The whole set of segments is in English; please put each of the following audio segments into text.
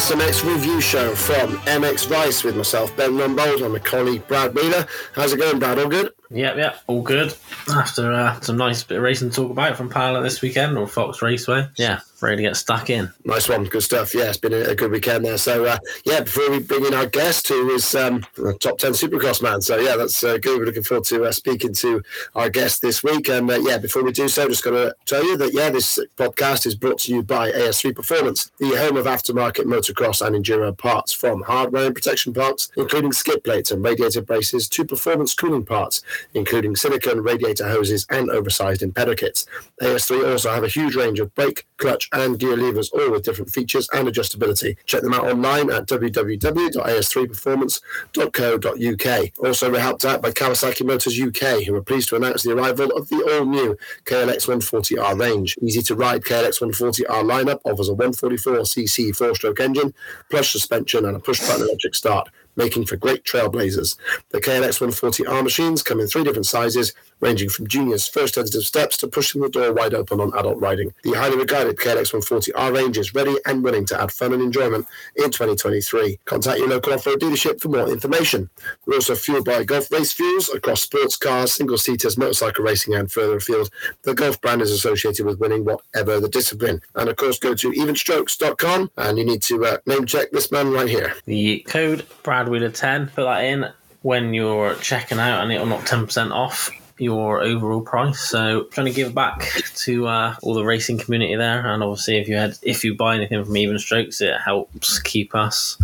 welcome SMX review show from MX Vice with myself, Ben Rumbold, and my colleague Brad Wheeler. How's it going, Brad? All good? Yep, yep, all good. After uh, some nice bit of racing to talk about from Pala this weekend or Fox Raceway. Yeah, ready to get stuck in. Nice one, good stuff. Yeah, it's been a, good weekend there. So, uh, yeah, before we bring in our guest, who is um, a top 10 supercross man. So, yeah, that's uh, good. We're looking forward to uh, speaking to our guest this week. And, uh, yeah, before we do so, just going to tell you that, yeah, this podcast is brought to you by AS3 Performance, the home of aftermarket motocross and enduro parts from hardware and protection parts, including skid plates and radiator braces, to performance cooling parts including silicone radiator hoses and oversized impeller kits. AS3 also have a huge range of brake, clutch, and gear levers, all with different features and adjustability. Check them out online at www.as3performance.co.uk. Also, we're helped out by Kawasaki Motors UK, who are pleased to announce the arrival of the all-new KLX 140R range. Easy to ride KLX 140R lineup offers a 144cc four-stroke engine, plus suspension and a push-button electric start making for great trailblazers. The KLX 140R machines come in three different sizes, ranging from junior's first tentative steps to pushing the door wide open on adult riding. The highly regarded KLX 140R range is ready and willing to add fun and enjoyment in 2023. Contact your local off-road dealership for more information. We're also fueled by Gulf Race Fuels across sports cars, single-seaters, motorcycle racing, and further afield. The Gulf brand is associated with winning whatever the discipline. And of course, go to evenstrokes.com and you need to uh, name check this man right here. The code Brad Wheeler 10, put that in when you're checking out and it'll knock 10% off your overall price. So trying to give back to uh, all the racing community there, and obviously if you had if you buy anything from Even Strokes, it helps keep us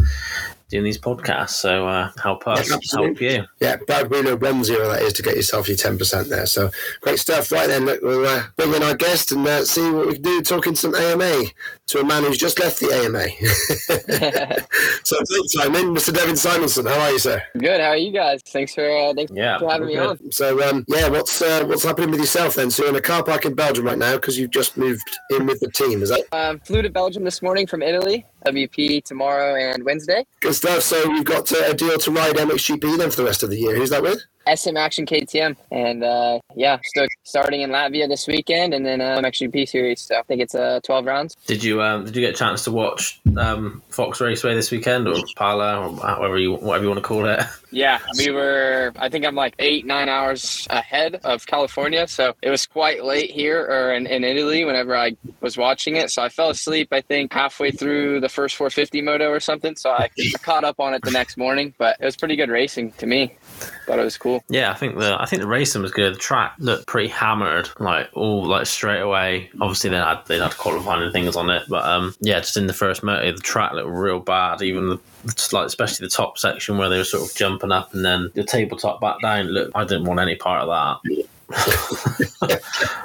doing these podcasts. So uh, help us, Yeah, help you. Yeah, Brad Wheeler one zero that is to get yourself your ten percent there. So great stuff. Right then, look, we'll uh, bring in our guest and uh, see what we can do. Talking some AMA to a man who's just left the AMA. so thanks, Simon, Mr. Devin Simonson. How are you, sir? Good. How are you guys? Thanks for uh, thanks Yeah, for having me we're on. So um, yeah, what's uh, what's happening with yourself then? So you're in a car park in Belgium right now because you've just moved in with the team. Is that Um, flew to Belgium this morning from Italy. WP tomorrow and Wednesday. good stuff? So you've got uh, a deal to ride MXGP then for the rest of the year. Who's that with? SM Action KTM, and uh, yeah, st- starting in Latvia this weekend, and then uh, MXGP series. So I think it's uh, 12 rounds. Did you um, did you get a chance to watch um, Fox Raceway this weekend or Pala or however you whatever you want to call it? Yeah, we were. I think I'm like eight, nine hours ahead of California, so it was quite late here or in, in Italy whenever I was watching it. So I fell asleep. I think halfway through the first 450 moto or something. So I caught up on it the next morning, but it was pretty good racing to me. Thought it was cool. Yeah, I think the I think the racing was good. The track looked pretty hammered, like all like straight away. Obviously, they had they had qualifying and things on it, but um, yeah, just in the first motor, the track looked real bad. Even the like especially the top section where they were sort of jumping up and then the tabletop back down. Look, I didn't want any part of that.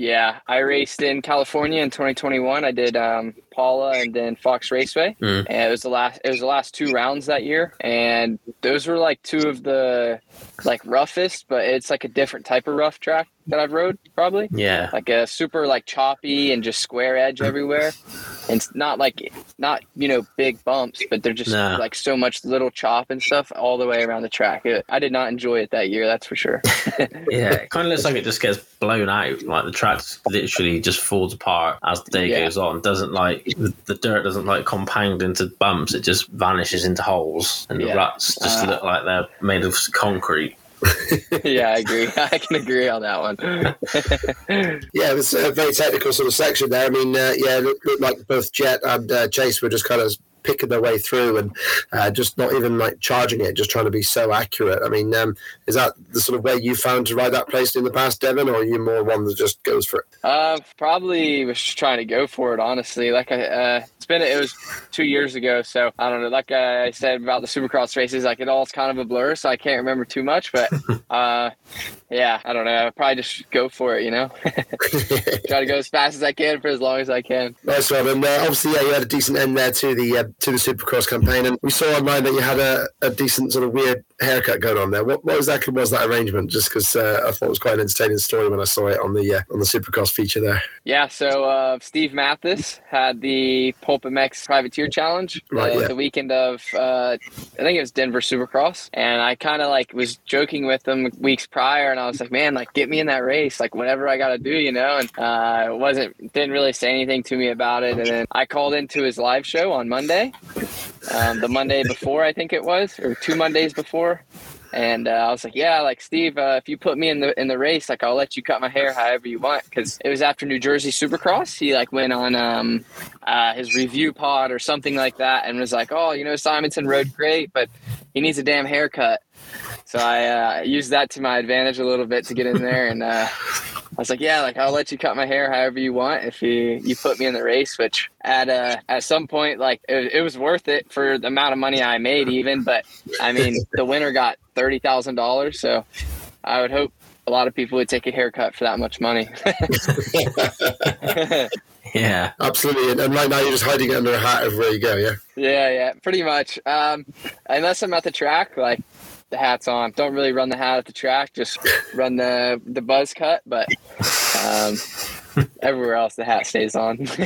Yeah, I raced in California in 2021. I did um, Pala and then Fox Raceway, Mm. and it was the last. It was the last two rounds that year, and those were like two of the like roughest, but it's like a different type of rough track that I've rode probably. yeah, Like a super like choppy and just square edge everywhere. And it's not like not you know big bumps, but they're just No. like so much little chop and stuff all the way around the track. It, I did not enjoy it that year, that's for sure. yeah. It kind of looks like it just gets blown out. Like the track literally just falls apart as the day Yeah. goes on. Doesn't like the, the dirt doesn't like compound into bumps. It just vanishes into holes, and the ruts just Uh, look like they're made of concrete. yeah, I agree. I can agree on that one. Yeah, it was a very technical sort of section there. I mean, uh, yeah, it looked, looked like both Jett and uh, Chase were just kind of picking their way through and uh, just not even like charging it, just trying to be so accurate. I mean, um, is that the sort of way you found to ride that place in the past, Devin, or are you more one that just goes for it? Uh, probably was just trying to go for it. Honestly, like I, uh, it's been it was two years ago, so I don't know. Like I said about the Supercross races, like it all's kind of a blur, so I can't remember too much. But uh, yeah, I don't know. I probably just go for it. You know, try to go as fast as I can for as long as I can. Nice one. And uh, obviously, yeah, you had a decent end there to the to the Supercross campaign, and we saw online that you had a, a decent sort of weird haircut going on there. What, what exactly was that arrangement? Just because uh, I thought it was quite an entertaining story when I saw it on the uh, on the Supercross feature there. Yeah, so uh, Steve Matthes had the Pulp MX Privateer Challenge Right, uh, yeah. the weekend of uh, I think it was Denver Supercross, and I kind of like was joking with him weeks prior, and I was like, man, like get me in that race, like whatever I got to do, you know, and uh, wasn't didn't really say anything to me about it, and then I called into his live show on Monday, um, the Monday before I think it was, or two Mondays before. And uh, I was like, "Yeah, like Steve, uh, if you put me in the in the race, like I'll let you cut my hair however you want." Because it was after New Jersey Supercross. He like went on um, uh, his review pod or something like that, and was like, "Oh, you know, Simonson rode great, but he needs a damn haircut." So I uh, used that to my advantage a little bit to get in there, and uh, I was like, "Yeah, like I'll let you cut my hair however you want if you you put me in the race." Which at uh, at some point, like it, it was worth it for the amount of money I made, even. But I mean, the winner got thirty thousand dollars, so I would hope a lot of people would take a haircut for that much money. Yeah. Absolutely, and, and right now you're just hiding it under a hat everywhere you go. Yeah. Yeah, yeah, pretty much. Um, unless I'm at the track, like the hat's on. Don't really run the hat at the track. Just run the the buzz cut. But um, everywhere else, the hat stays on.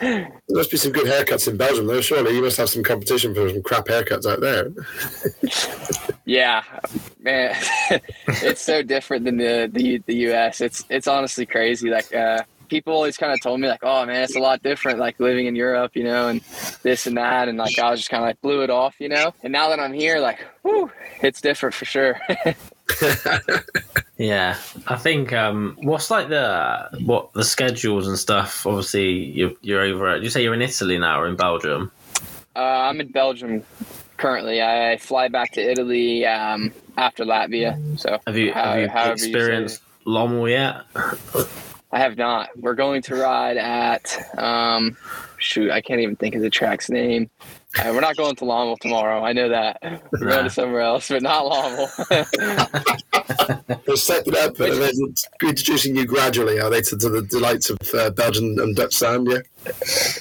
There must be some good haircuts in Belgium, though. Surely you must have some competition for some crap haircuts out there. yeah, man, it's so different than the, the the U.S. It's it's honestly crazy. Like uh, people always kind of told me, like, oh man, it's a lot different. Like living in Europe, you know, and this and that, and like I was just kind of like blew it off, you know. And now that I'm here, like, whew, it's different for sure. Yeah, I think um, what's like the what the schedules and stuff. Obviously, you're you're over. At, you say you're in Italy now or in Belgium? Uh, I'm in Belgium currently. I fly back to Italy um, after Latvia. So Have you how- have you experienced Lommel yet? it. I have not. We're going to ride at um, shoot. I can't even think of the track's name. Uh, we're not going to Lommel tomorrow. I know that. We're going to somewhere else, but not Lommel. They're setting it up and then introducing you gradually, are they, to, to the delights of uh, Belgian and Dutch sand? Yeah.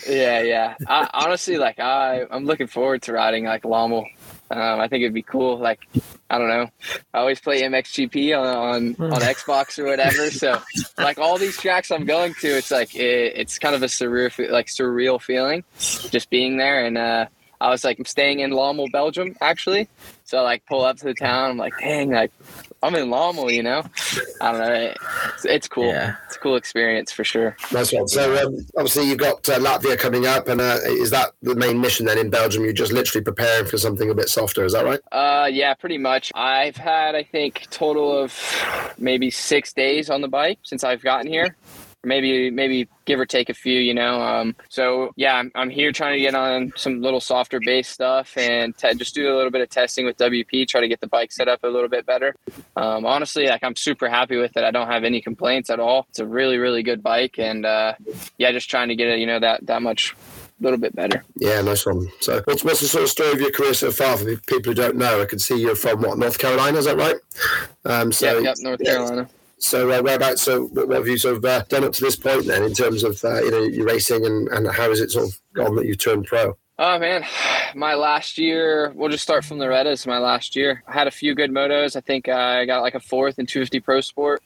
yeah, yeah. I, honestly, like I, I'm looking forward to riding like Lommel. Um, I think it'd be cool. Like I don't know. I always play MXGP on on, on Xbox or whatever. So like all these tracks I'm going to, it's like it, it's kind of a surreal like surreal feeling, just being there. And uh, I was like I'm staying in Lommel, Belgium, actually. So like pull up to the town. I'm like, dang, like I'm in Lommel, you know. I don't know. It's, it's cool. Yeah. It's a cool experience for sure. Nice one. So um, obviously you've got uh, Latvia coming up, and uh, is that the main mission then in Belgium? You're just literally preparing for something a bit softer, is that right? Uh, yeah, pretty much. I've had, I think, total of maybe six days on the bike since I've gotten here. Maybe, maybe give or take a few, you know. Um, so yeah, I'm, I'm here trying to get on some little softer base stuff and te- just do a little bit of testing with WP, try to get the bike set up a little bit better. Um, honestly, like I'm super happy with it. I don't have any complaints at all. It's a really, really good bike, and uh, yeah, just trying to get it, you know, that that much, a little bit better. Yeah, nice one. So what's, what's the sort of story of your career so far for people who don't know? I can see you're from, what, North Carolina, is that right? Um, so, yep, yep, North yeah. Carolina. So uh, whereabouts? So what, have you sort of uh, done up to this point then, in terms of uh, you know your racing and, and how has it sort of gone that you turned pro? Oh man, my last year. We'll just start from Reddas. My last year, I had a few good motos. I think I got like a fourth in 250 Pro Sport,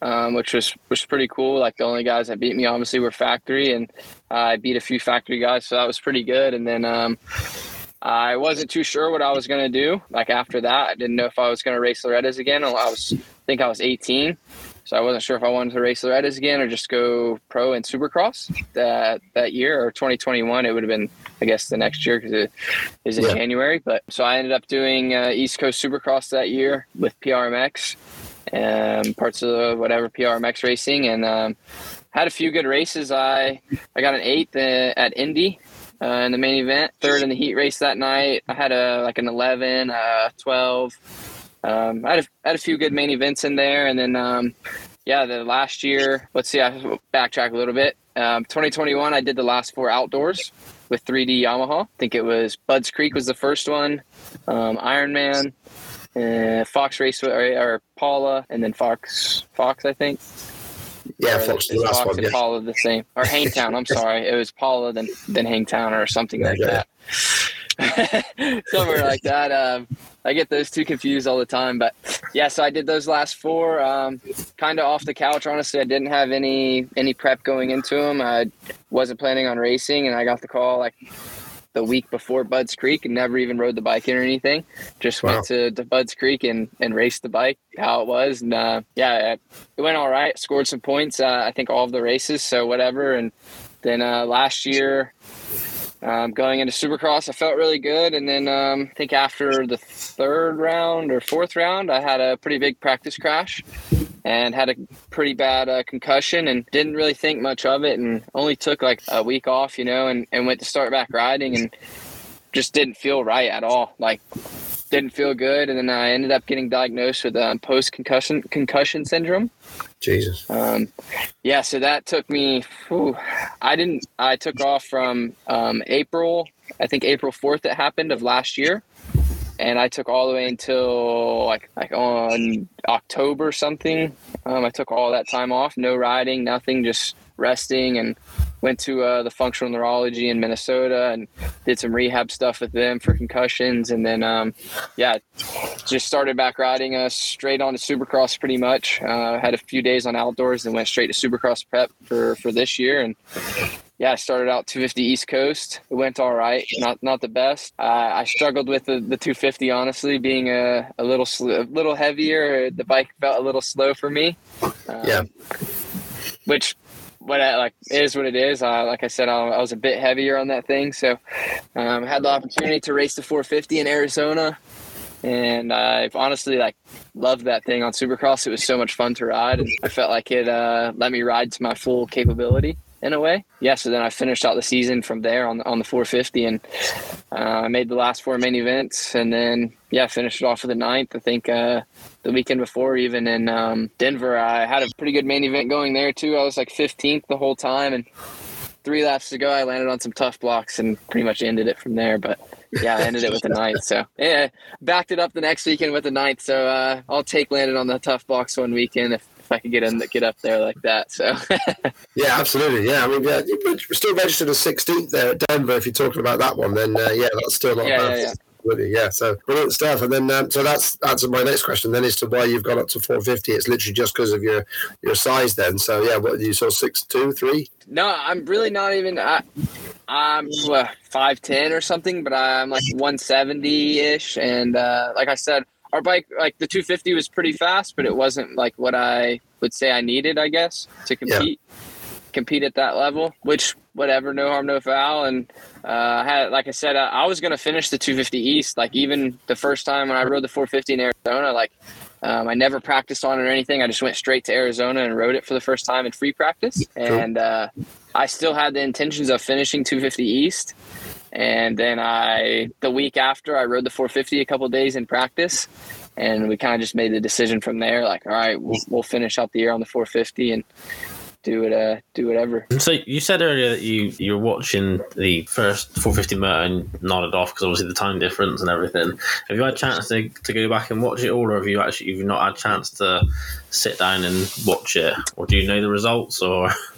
um, which was was pretty cool. Like the only guys that beat me obviously were factory, and uh, I beat a few factory guys, so that was pretty good. And then um, I wasn't too sure what I was gonna do. Like after that, I didn't know if I was gonna race Loretta's again. I was, think I was 18, so I wasn't sure if I wanted to race Loretta's again or just go pro in Supercross that that year or 2021. It would have been, I guess, the next year because it is in Yeah. January. But so I ended up doing uh, East Coast Supercross that year with PRMX and parts of whatever PRMX racing, and um, had a few good races. I I got an eighth uh, at Indy uh, in the main event, third in the heat race that night. I had a like an 11, uh, 12. Um, I had a, had a few good main events in there, and then um, yeah, the last year. Let's see, I backtrack a little bit. Um, 2021, I did the last four outdoors with 3D Yamaha. I think it was Budds Creek was the first one, um, Ironman, uh, Fox Raceway or, or Pala, and then Fox Fox, I think. Yeah, Or Fox the last Fox one. and Yeah. Pala the same, or Hangtown? I'm sorry, it was Pala then then Hangtown or something like Yeah. that. Somewhere like that. Um, I get those two confused all the time, but yeah. So I did those last four, um, kind of off the couch. Honestly, I didn't have any any prep going into them. I wasn't planning on racing, and I got the call like the week before Budds Creek and never even rode the bike in or anything. Just Wow. went to, to Budds Creek and, and raced the bike how it was. And uh, yeah, it it went all right. Scored some points, uh, I think, all of the races. So whatever. And then uh, last year, um, going into Supercross, I felt really good. And then um, I think after the third round or fourth round, I had a pretty big practice crash and had a pretty bad uh, concussion and didn't really think much of it and only took like a week off, you know, and, and went to start back riding and just didn't feel right at all. Like, didn't feel good. And then I ended up getting diagnosed with um, post concussion concussion syndrome. Jesus. Um, yeah, so that took me. Whew, I didn't. I took off from um, April. I think April fourth it happened of last year, and I took all the way until like like on October something. Um, I took all that time off, no riding, nothing, just resting, and went to uh, the functional neurology in Minnesota and did some rehab stuff with them for concussions, and then um, yeah, just started back riding uh, straight on to Supercross pretty much. Uh, had a few days on outdoors and went straight to Supercross prep for for this year and. Yeah, I started out 250 East Coast. It went all right, not not the best. Uh, I struggled with the, the 250, honestly, being a, a little sl- a little heavier. The bike felt a little slow for me. Um, Yeah. Which, what I, like is what it is. Uh, like I said, I, I was a bit heavier on that thing, so um, had the opportunity to race the 450 in Arizona and I've honestly like loved that thing on Supercross. It was so much fun to ride, and I felt like it uh, let me ride to my full capability in a way. Yeah, so then I finished out the season from there on the, on the 450, and uh, I made the last four main events, and then yeah, finished it off with the ninth. I think uh, the weekend before, even in um, Denver, I had a pretty good main event going there too. I was like 15th the whole time, and three laps to go, I landed on some tough blocks and pretty much ended it from there. But yeah, I ended it with the ninth. So yeah, backed it up the next weekend with the ninth. So uh, I'll take landed on the tough blocks one weekend if, if I could get in, get up there like that. So Yeah, absolutely. Yeah, I mean, yeah, you're still registered as 16th there at Denver. If you're talking about that one, then uh, yeah, that's still not Yeah, bad. yeah, yeah. Really, yeah. So brilliant stuff. And then, um, so that's that's my next question. Then as to why you've gone up to 450. It's literally just because of your your size. Then, so yeah, what you saw six two three. no, I'm really not even. I, I'm five ten or something, but I'm like 170 ish, and uh, like I said, our bike like the 250 was pretty fast, but it wasn't like what I would say I needed, I guess, to compete compete at that level. Which whatever, no harm, no foul, and uh, I had like I said, I, I was gonna finish the 250 East. Like even the first time when I rode the 450 in Arizona, like. Um, I never practiced on it or anything. I just went straight to Arizona and rode it for the first time in free practice. And uh, I still had the intentions of finishing 250 East. And then I, the week after, I rode the 450 a couple days in practice. And we kind of just made the decision from there like, all right, we'll, we'll finish out the year on the 450 and do it, uh, do whatever. So you said earlier that you you were watching the first 450 motor and nodded off because obviously the time difference and everything. Have you had a chance to, to go back and watch it all, or have you actually you've not had a chance to sit down and watch it, or do you know the results, or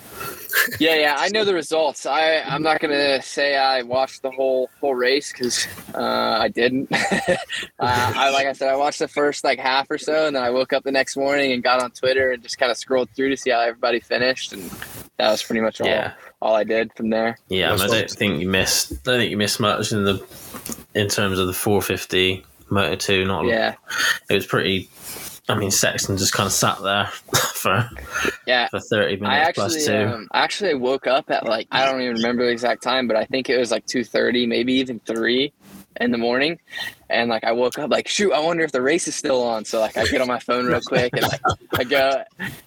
yeah, yeah, I know the results. I I'm not gonna say I watched the whole whole race because uh, I didn't. uh, I like I said, I watched the first like half or so, and then I woke up the next morning and got on Twitter and just kind of scrolled through to see how everybody finished, and that was pretty much all yeah, all I did from there. yeah? I, That's mean, I don't think you missed. I don't think you missed much in the in terms of the 450 Moto Two. Not Yeah, it was pretty. I mean, Sexton just kind of sat there for yeah. for 30 minutes I actually, two. um, actually woke up at like I don't even remember the exact time, but I think it was like two thirty, maybe even three in the morning. And like I woke up like, shoot, I wonder if the race is still on. So like I get on my phone real quick and like I go,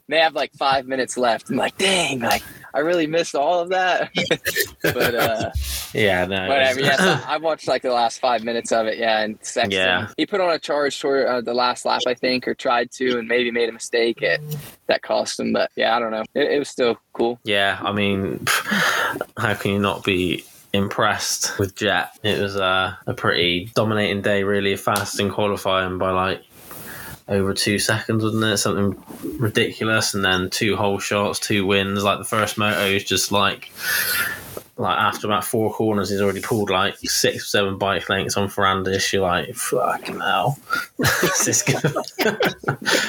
they have like five minutes left. I'm like, dang, like I really missed all of that. but uh, yeah, no. it but I was- I, I watched like the last five minutes of it. Yeah, and Sexton, Yeah. he put on a charge toward uh, the last lap, I think, or tried to, and maybe made a mistake at, that cost him. But yeah, I don't know. It, it was still cool. Yeah, I mean, how can you not be impressed with Jett? It was uh, a pretty dominating day, really fast in qualifying by like over two seconds, wasn't it? Something ridiculous, and then two holeshots, two wins. Like the first moto is just like like after about four corners, he's already pulled like six seven bike lengths on Ferrandis. You're like, fucking hell, is this good?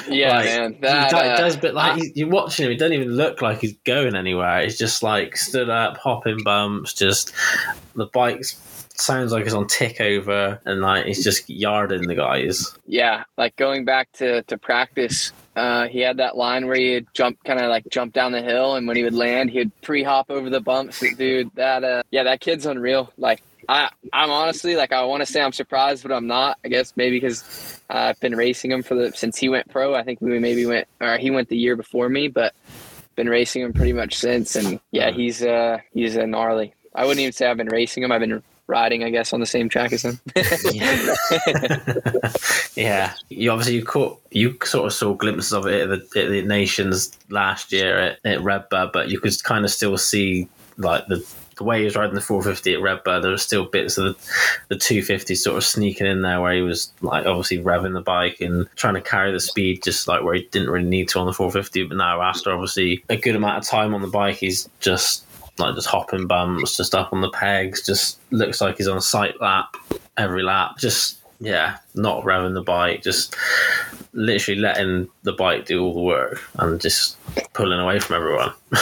Yeah, Like, man. That uh, does, but like I- you're watching him, he doesn't even look like he's going anywhere. He's just like stood up, hopping bumps. Just the bike sounds like he's on tick over, and like he's just yarding the guys. yeah, like going back to to practice, uh, he had that line where he'd jump, kind of like jump down the hill, and when he would land, he'd pre-hop over the bumps. Dude, that uh, yeah, that kid's unreal. Like I, I'm honestly like I want to say I'm surprised, but I'm not. I guess maybe because I've been racing him for the since he went pro. I think we maybe went or he went the year before me, but been racing him pretty much since. And yeah, he's uh he's a gnarly. I wouldn't even say I've been racing him. I've been riding, I guess, on the same track as him. yeah, you obviously you caught you sort of saw glimpses of it at the, at the nations last year at, at RedBud, but you could kind of still see like the the way he was riding the 450 at Red RedBud. There were still bits of the, the 250 sort of sneaking in there where he was like obviously revving the bike and trying to carry the speed just like where he didn't really need to on the 450. But now after obviously a good amount of time on the bike, he's just like just hopping bumps, just up on the pegs, just looks like he's on a sight lap every lap. Just yeah, not revving the bike, just literally letting the bike do all the work and just pulling away from everyone.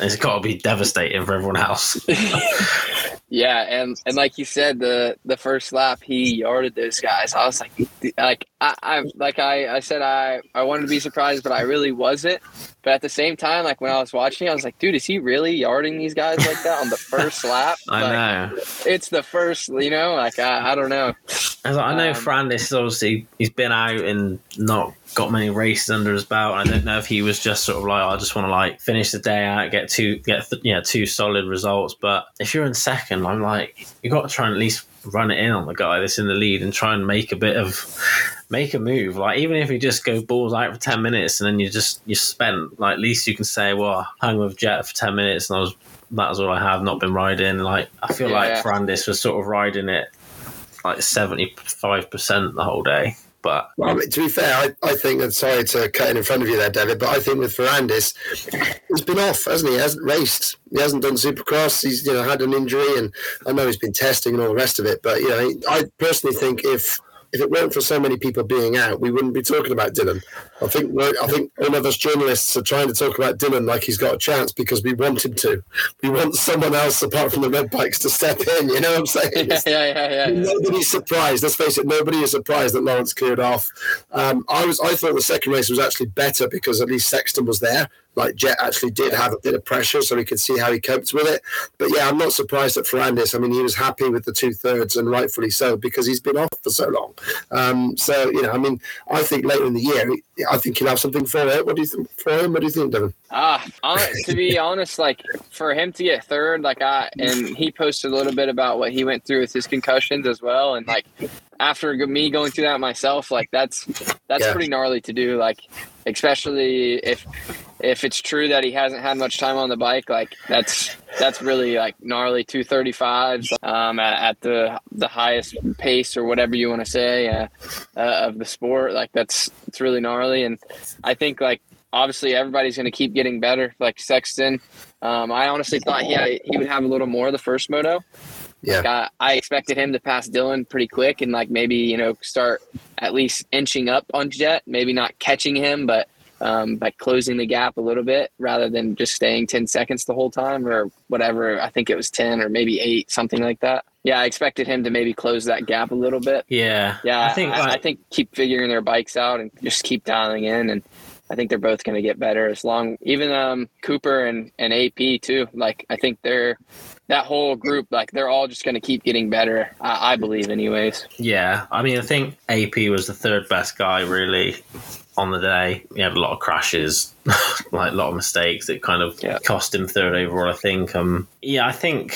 it's got to be devastating for everyone else. Yeah, and and like you said, the the first lap he yarded those guys. I was like, like I, I like I, I said I I wanted to be surprised, but I really wasn't. But at the same time, like when I was watching, I was like, dude, is he really yarding these guys like that on the first lap? I Like, know. It's the first, you know. Like I, I don't know. I, like, I know Um, Ferrandis is obviously he's been out and not got many races under his belt. I don't know if he was just sort of like, I just want to like finish the day out, get two, get th- yeah, two solid results. But if you're in second, I'm like, you got to try and at least run it in on the guy that's in the lead and try and make a bit of make a move. Like even if you just go balls out for ten minutes and then you just you spent, like at least you can say, well, I hung with Jett for ten minutes and I was that was all I have, not been riding. Like I feel Yeah, like yeah. Was sort of riding it like seventy five percent the whole day. But Well, I mean, to be fair, I, I think, and sorry to cut in in front of you there, David, but I think with Ferrandis, he's been off, hasn't he? He hasn't raced. He hasn't done Supercross. He's you know had an injury, and I know he's been testing and all the rest of it. But you know, I personally think if if it weren't for so many people being out, we wouldn't be talking about Dylan. I think I think all of us journalists are trying to talk about Dylan like he's got a chance because we want him to. We want someone else apart from the red bikes to step in. You know what I'm saying? yeah, yeah, yeah, yeah. Nobody's surprised. Let's face it. Nobody is surprised that Lawrence cleared off. Um, I was. I thought the second race was actually better because at least Sexton was there. Like Jett actually did have a bit of pressure, so we could see how he coped with it. But yeah, I'm not surprised at Ferrandis. I mean, he was happy with the two thirds, and rightfully so because he's been off for so long. Um, so you know, I mean, I think later in the year, I think he'll have something for it. What do you think for him? What do you think, Devin? Ah, hon- to be honest, like for him to get third, like I and he posted a little bit about what he went through with his concussions as well, and like after me going through that myself, like that's that's Yeah. pretty gnarly to do. Like especially if if it's true that he hasn't had much time on the bike, like that's that's really like gnarly. Two thirty fives um, at, at the the highest pace or whatever you want to say uh, uh, of the sport. Like that's it's really gnarly, and I think like obviously everybody's going to keep getting better. Like Sexton, um, I honestly thought he had, he would have a little more the first moto. Yeah. Like, I, I expected him to pass Dylan pretty quick and like maybe you know start at least inching up on Jett. Maybe not catching him, but um, by closing the gap a little bit rather than just staying ten seconds the whole time or whatever. I think it was ten or maybe eight, something like that. Yeah, I expected him to maybe close that gap a little bit. yeah, Yeah, I think I, like, I think keep figuring their bikes out and just keep dialing in, and I think they're both going to get better as long. Even um, Cooper and and AP too. Like I think they're that whole group. Like they're all just going to keep getting better. I, I believe, anyways. Yeah, I mean, I think AP was the third best guy really on the day. He had a lot of crashes, like a lot of mistakes that kind of Yeah. cost him third overall. I think. Um, yeah, I think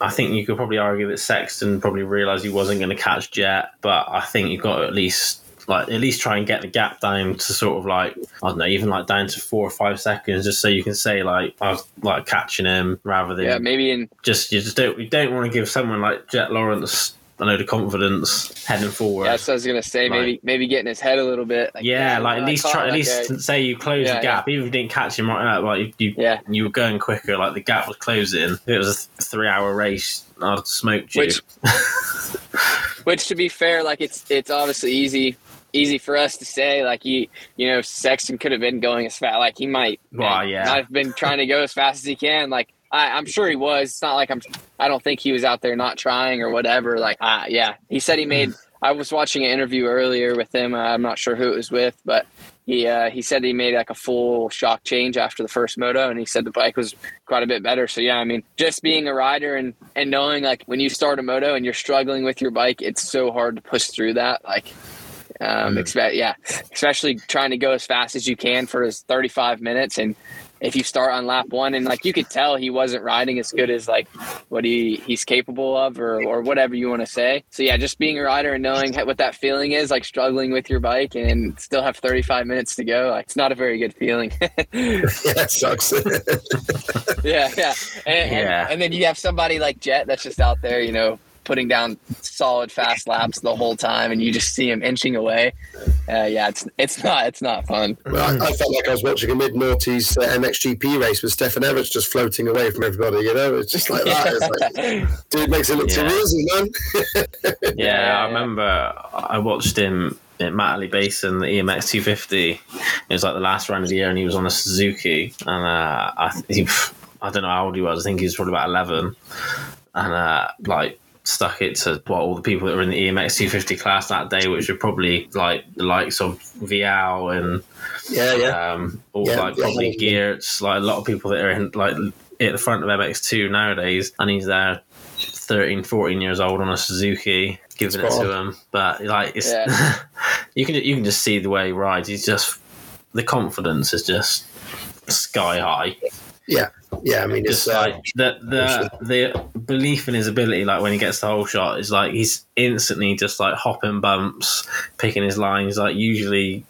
I think you could probably argue that Sexton probably realised he wasn't going to catch Jett, but I think you've got to at least. Like at least try and get the gap down to sort of like I don't know, even like down to four or five seconds, just so you can say like I was like catching him rather than Yeah, maybe in just you just don't you don't want to give someone like Jett Lawrence a load of confidence heading forward. Yeah, so I was gonna say Like- maybe maybe getting his head a little bit. Like, yeah, like at least try, at least guy. say you close Yeah, the gap, even if you didn't catch him right up, like you, you, Yeah. you were going quicker, like the gap was closing. If it was a three-hour race, I'd smoked you. Which- Which, to be fair, like it's it's obviously easy easy for us to say. Like you you know, Sexton could have been going as fast. Like he might. Well, yeah. Might have been trying to go as fast as he can. Like I, I'm sure he was. It's not like I'm. I don't think he was out there not trying or whatever. Like uh, yeah, he said he made. I was watching an interview earlier with him. Uh, I'm not sure who it was with, but he uh, he said he made like a full shock change after the first moto, and he said the bike was quite a bit better. So yeah, I mean, just being a rider and and knowing like when you start a moto and you're struggling with your bike, it's so hard to push through that. Like, um, Mm. expect yeah, especially trying to go as fast as you can for his 35 minutes and. If you start on lap one and like you could tell he wasn't riding as good as like what he he's capable of or or whatever you want to say. So yeah, just being a rider and knowing what that feeling is like struggling with your bike and still have 35 minutes to go. Like it's not a very good feeling. Yeah, sucks. yeah, yeah. And, Yeah. And, and then you have somebody like Jett that's just out there, you know, putting down solid fast laps the whole time, and you just see him inching away. Uh, yeah, it's it's not it's not fun. Well, I, I felt like I was watching a mid noughties uh, MXGP race with Stefan Everts just floating away from everybody. You know, it's just like that. It's like, dude makes it look too easy, man. Yeah, Yeah, I remember I watched him at Matterley Basin, the EMX 250. It was like the last round of the year, and he was on a Suzuki. And uh, I, he, I don't know how old he was. I think he was probably about 11. And uh, like stuck it to what all the people that were in the EMX 250 class that day, which were probably like the likes of Vialle and Yeah, yeah. um, all Yeah, like yeah, probably yeah. Geerts, like a lot of people that are in like at the front of MX2 nowadays, and he's there 13, 14 years old on a Suzuki, giving it Spot to him. But like, it's Yeah. you can you can just see the way he rides. He's just the confidence is just sky high. Yeah, I mean, it's Just uh, like the the the belief in his ability, like when he gets the holeshot, is like he's instantly just like hopping bumps, picking his lines. Like usually,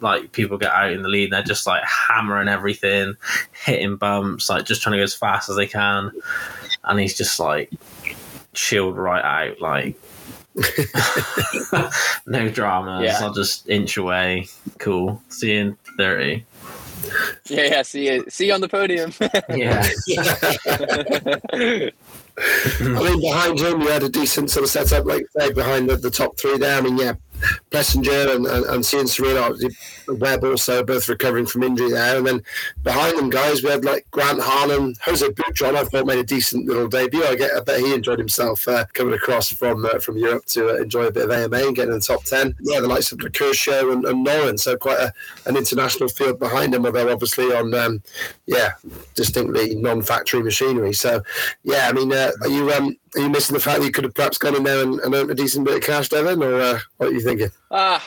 like people get out in the lead, they're just like hammering everything, hitting bumps, like just trying to go as fast as they can, and he's just like chilled right out, like no dramas. Yeah. I'll just inch away. Cool. See you in thirty. Yeah, yeah. See you see you on the podium. Yeah. I mean, behind him, you had a decent sort of setup, like say, behind the, the top three there. I mean, yeah, Plessinger and, and, and Cianciarulo, Webb also both recovering from injury there. And then behind them, guys, we had like Grant Harlan, Jose Butron, I thought made a decent little debut. I, get, I bet he enjoyed himself uh, coming across from uh, from Europe to uh, enjoy a bit of AMA and getting in the top 10. Yeah, the likes of Kershaw and, and Nolan, so quite a, an international field behind him, although obviously on, um, yeah, distinctly non factory machinery. So, yeah, I mean, uh, are you um, are you missing the fact that you could have perhaps gone in there and, and earned a decent bit of cash, Devin, or uh, what are you thinking? Ah,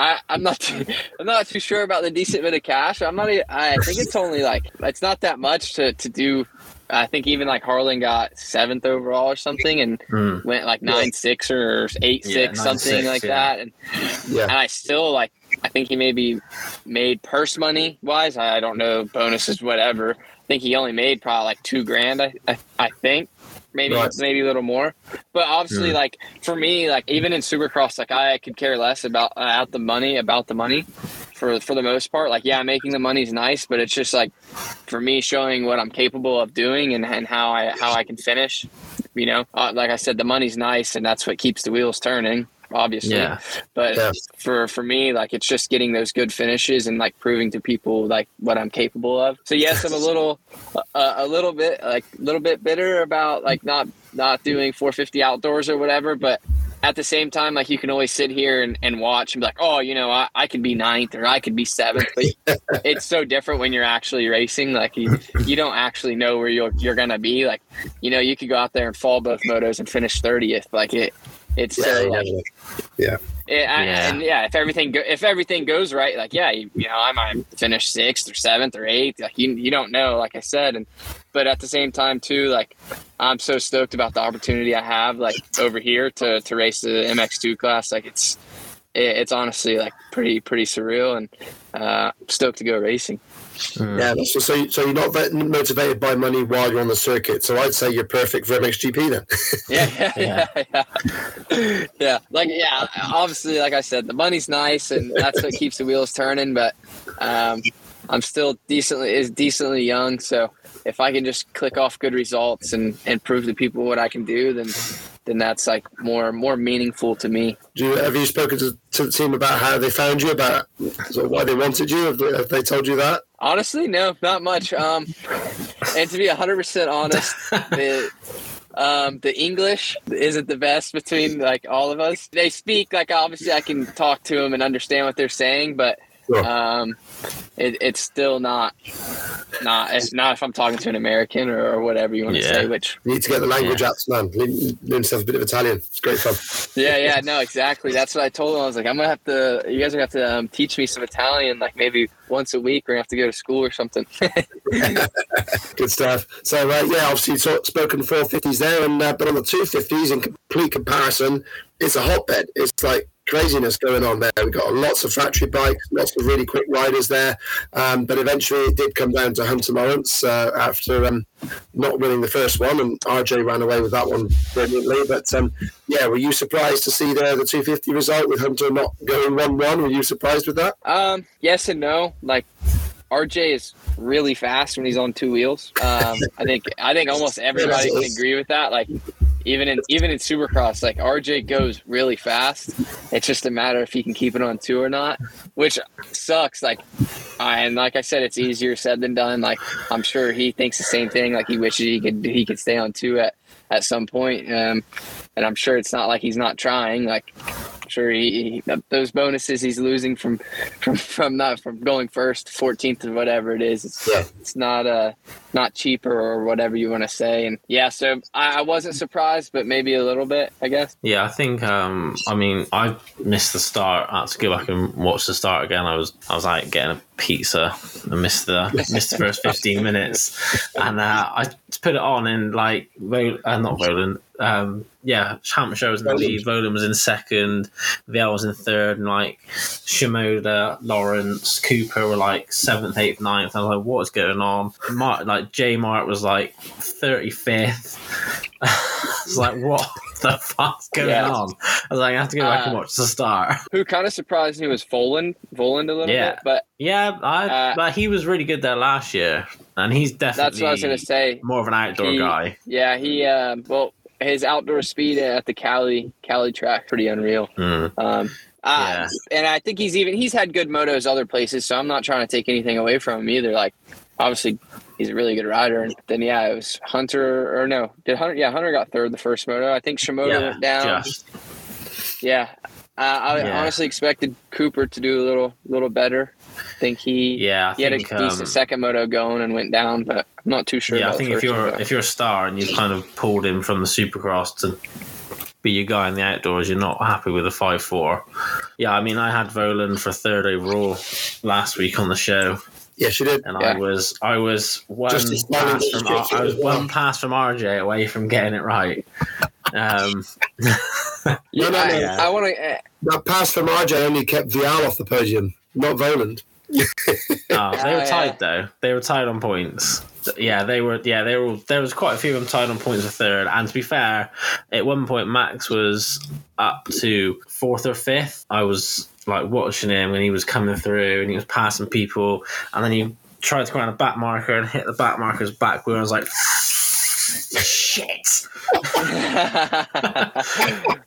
I, I'm not. Too, I'm not too sure about the decent bit of cash. I'm not. e- I think it's only like it's not that much to to do. I think even like Harlan got seventh overall or something, and Mm. went like nine six or eight Yeah, six, something 9-6, like yeah. that. And Yeah. and I still like. I think he maybe made purse money wise. I don't know bonuses, whatever. I think he only made probably like two grand. I I, I think maybe Right. maybe a little more. But obviously, Hmm. like for me, like even in Supercross, like I could care less about uh, out the money about the money. For, for the most part, like yeah, making the money's nice, but it's just like for me showing what I'm capable of doing and, and how I how I can finish. You know, uh, like I said, the money's nice, and that's what keeps the wheels turning. Obviously, Yeah. but Yeah. for for me like it's just getting those good finishes and like proving to people like what i'm capable of so yes i'm a little a, a little bit like a little bit bitter about like not not doing 450 outdoors or whatever but at the same time like you can always sit here and, and watch and be like oh you know I, I could be ninth or i could be seventh but it's so different when you're actually racing like you, you don't actually know where you're, you're gonna be like you know you could go out there and fall both motos and finish 30th like it it's Yeah, so you like know, yeah, I- Yeah. and yeah, if everything go- if everything goes right, like yeah, you, you know, I might finish sixth or seventh or eighth. Like you, you don't know, like I said, and but at the same time too, like I'm so stoked about the opportunity I have, like over here to to race the MX2 class. Like it's it, it's honestly like pretty pretty surreal, and uh, stoked to go racing. Mm. Yeah, so, so so you're not vet- motivated by money while you're on the circuit. So I'd say you're perfect for MXGP then. Yeah, yeah, yeah, yeah. yeah. Like, yeah, obviously, like I said, the money's nice, and that's what keeps the wheels turning. But um, I'm still decently is decently young, so if I can just click off good results and and prove to people what I can do, then then that's like more more meaningful to me. Do you, have you spoken to, to the team about how they found you, about sort of why they wanted you? Have they, have they told you that? Honestly, no, not much. Um, and to be 100% honest, the um, the English isn't the best between like all of us. They speak like obviously I can talk to them and understand what they're saying, but Sure. um, it, it's still not not if not if I'm talking to an American or, or whatever you want to Yeah. say. Which You need to get the language apps, man. Learn, learn yourself a bit of Italian. It's great fun. yeah, yeah, no, exactly. That's what I told him. I was like, I'm gonna have to. You guys are gonna have to um, teach me some Italian, like maybe once a week. We're gonna have to go to school or something. Good stuff. So uh, yeah, obviously you've sort- spoken 450s there, and uh, but on the 250s, in complete comparison, it's a hotbed. It's like craziness going on there. We've got lots of factory bikes, lots of really quick riders there, um, but eventually it did come down to Hunter Lawrence uh, after um, not winning the first one, and RJ ran away with that one brilliantly. But um, yeah, were you surprised to see the the 250 result with Hunter not going 1-1? Were you surprised with that? Um, yes and no. Like RJ is really fast when he's on two wheels. Um, I think I think almost everybody can agree with that. Like even in even in Supercross, like RJ goes really fast. It's just a matter if he can keep it on two or not, which sucks. Like, uh, and like I said, it's easier said than done. Like I'm sure he thinks the same thing. Like he wishes he could he could stay on two at at some point. Um, and I'm sure it's not like he's not trying. Like I'm sure he, he those bonuses he's losing from from from not from going first, 14th or whatever it is. It's Yeah. it's not uh not cheaper or whatever you want to say. And yeah, so I, I wasn't surprised, but maybe a little bit, I guess. Yeah, I think. Um, I mean, I missed the start. I had to go back and watch the start again. I was I was out getting a pizza. I missed the missed the first fifteen minutes, and uh, I just put it on and like, uh, not Vohland. Um, yeah, Hampshire was in the lead. Vohland was in second. Vialle was in third, and like Shimoda, Lawrence, Cooper were like seventh, eighth, ninth. I was like, what is going on? Mark, like J Mart was like thirty fifth. it's like what the fuck's going Yeah. on? I was like, I have to go back and Uh, watch the start. Who kind of surprised me was Vohland, Vohland a little Yeah. bit, but Yeah, I, Uh, but he was really good there last year, and he's definitely that's what I was gonna say. more of an outdoor He- guy. Yeah, he um, well, his outdoor speed at the Cali Cali track pretty unreal. Mm. Um, uh, and I think he's even he's had good motos other places, so I'm not trying to take anything away from him either. Like, obviously, he's a really good rider. And then yeah, it was Hunter or no, did Hunter? Yeah, Hunter got third the first moto. I think Shimoda Yeah, went down. just Yeah, uh, I Yeah. honestly expected Cooper to do a little little better. I think he yeah. I he had a think, decent um, second moto going and went down, but I'm not too sure. yeah, I think if you're moto. if you're a star and you've kind of pulled him from the Supercross to be your guy in the outdoors, you're not happy with a five four. Yeah, I mean, I had Vohland for third overall last week on the show, Yes, she did. and I was I was one Just as well pass from you R- I was as well. one pass from RJ away from getting it right. Um, yeah, no, no, I, no. I want to. That pass from RJ only kept Vialle off the podium, not Vohland. Oh, they Oh, were tied though. They were tied on points. Yeah, they were. Yeah, they were. all- There was quite a few of them tied on points for third. And to be fair, at one point Max was up to fourth or fifth. I was like watching him when he was coming through and he was passing people, and then he tried to go around a back marker and hit the back marker's back wheel. I was like, shit.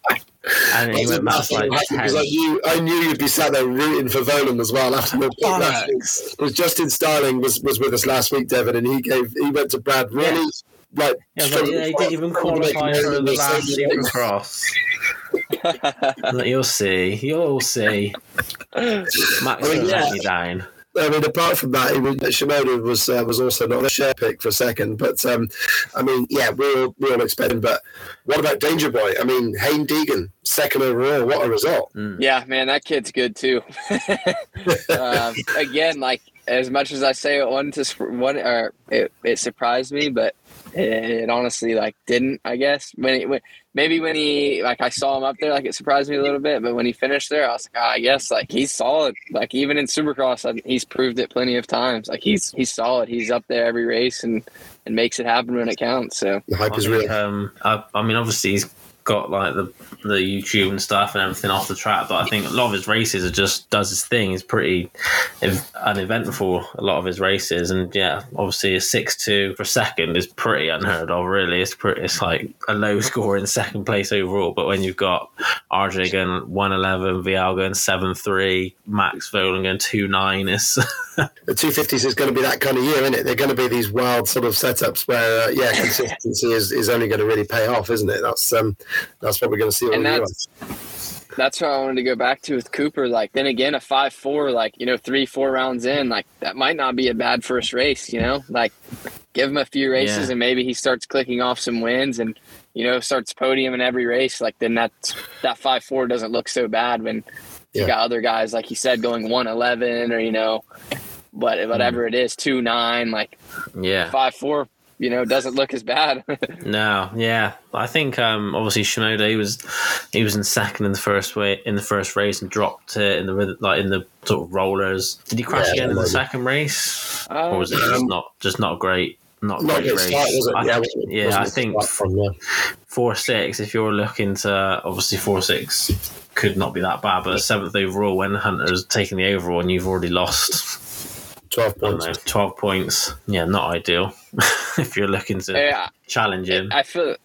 And he went back like ten. Because I knew, I knew you'd be sat there rooting for Vohland as well after the last week. Bollocks. Because Justin Starling was, was with us last week, Devin, and he gave he went to Brad really like. Yeah, but yeah, he didn't even qualify for the last. Like, You'll see. You'll see. Max I mean, will yeah. let down. I mean, apart from that, he was, Shimoda was uh, was also not a share pick for a second. But um, I mean, yeah, we all we all expecting. But what about Danger Boy? I mean, Haiden Deegan, second overall. What a result! Yeah, man, that kid's good too. um, again, like as much as I say it one to one, or it, it surprised me, but it, it honestly like didn't. I guess when, it, when maybe when he like I saw him up there, like it surprised me a little bit. But when he finished there, I was like, I guess like he's solid. Like even in Supercross, I, he's proved it plenty of times. Like he's he's solid. He's up there every race and and makes it happen when it counts. So The hype is real. Um, I, I mean, obviously he's got like the the YouTube and stuff and everything off the track, but I think a lot of his races are just does his thing. He's pretty ev- uneventful. A lot of his races, and yeah, obviously a six two for second is pretty unheard of. Really, it's pretty. It's like a low score in second place overall. But when you've got RJ going one eleven, Vialle going seven three, Max Vohland going two nine, it's The 250s is going to be that kind of year, isn't it? They're going to be these wild sort of setups where, uh, yeah, consistency is, is only going to really pay off, isn't it? That's um, that's what we're going to see And that's- that's what I wanted to go back to with Cooper. Like then again, a five four, like you know, three four rounds in, like that might not be a bad first race. You know, like give him a few races Yeah. and maybe he starts clicking off some wins and you know starts podium in every race. Like then that's that five four doesn't look so bad when Yeah. you got other guys like you said going one eleven or you know, but whatever mm. it is two nine like yeah. five four. You know, doesn't look as bad. No, yeah, I think um, obviously Shimoda he was he was in second in the first way in the first race and dropped it in the like in the sort of rollers. Did he crash Yeah, again in the second race, or was it just Um, not just not great? Not Not great good race. start, was it? I, yeah, wasn't yeah, I think from, yeah. four six. If you're looking to obviously four six could not be that bad, but seventh overall when Hunter's taking the overall and you've already lost 12 points. know, twelve points. Yeah, not ideal if you're looking to yeah, challenge him. I feel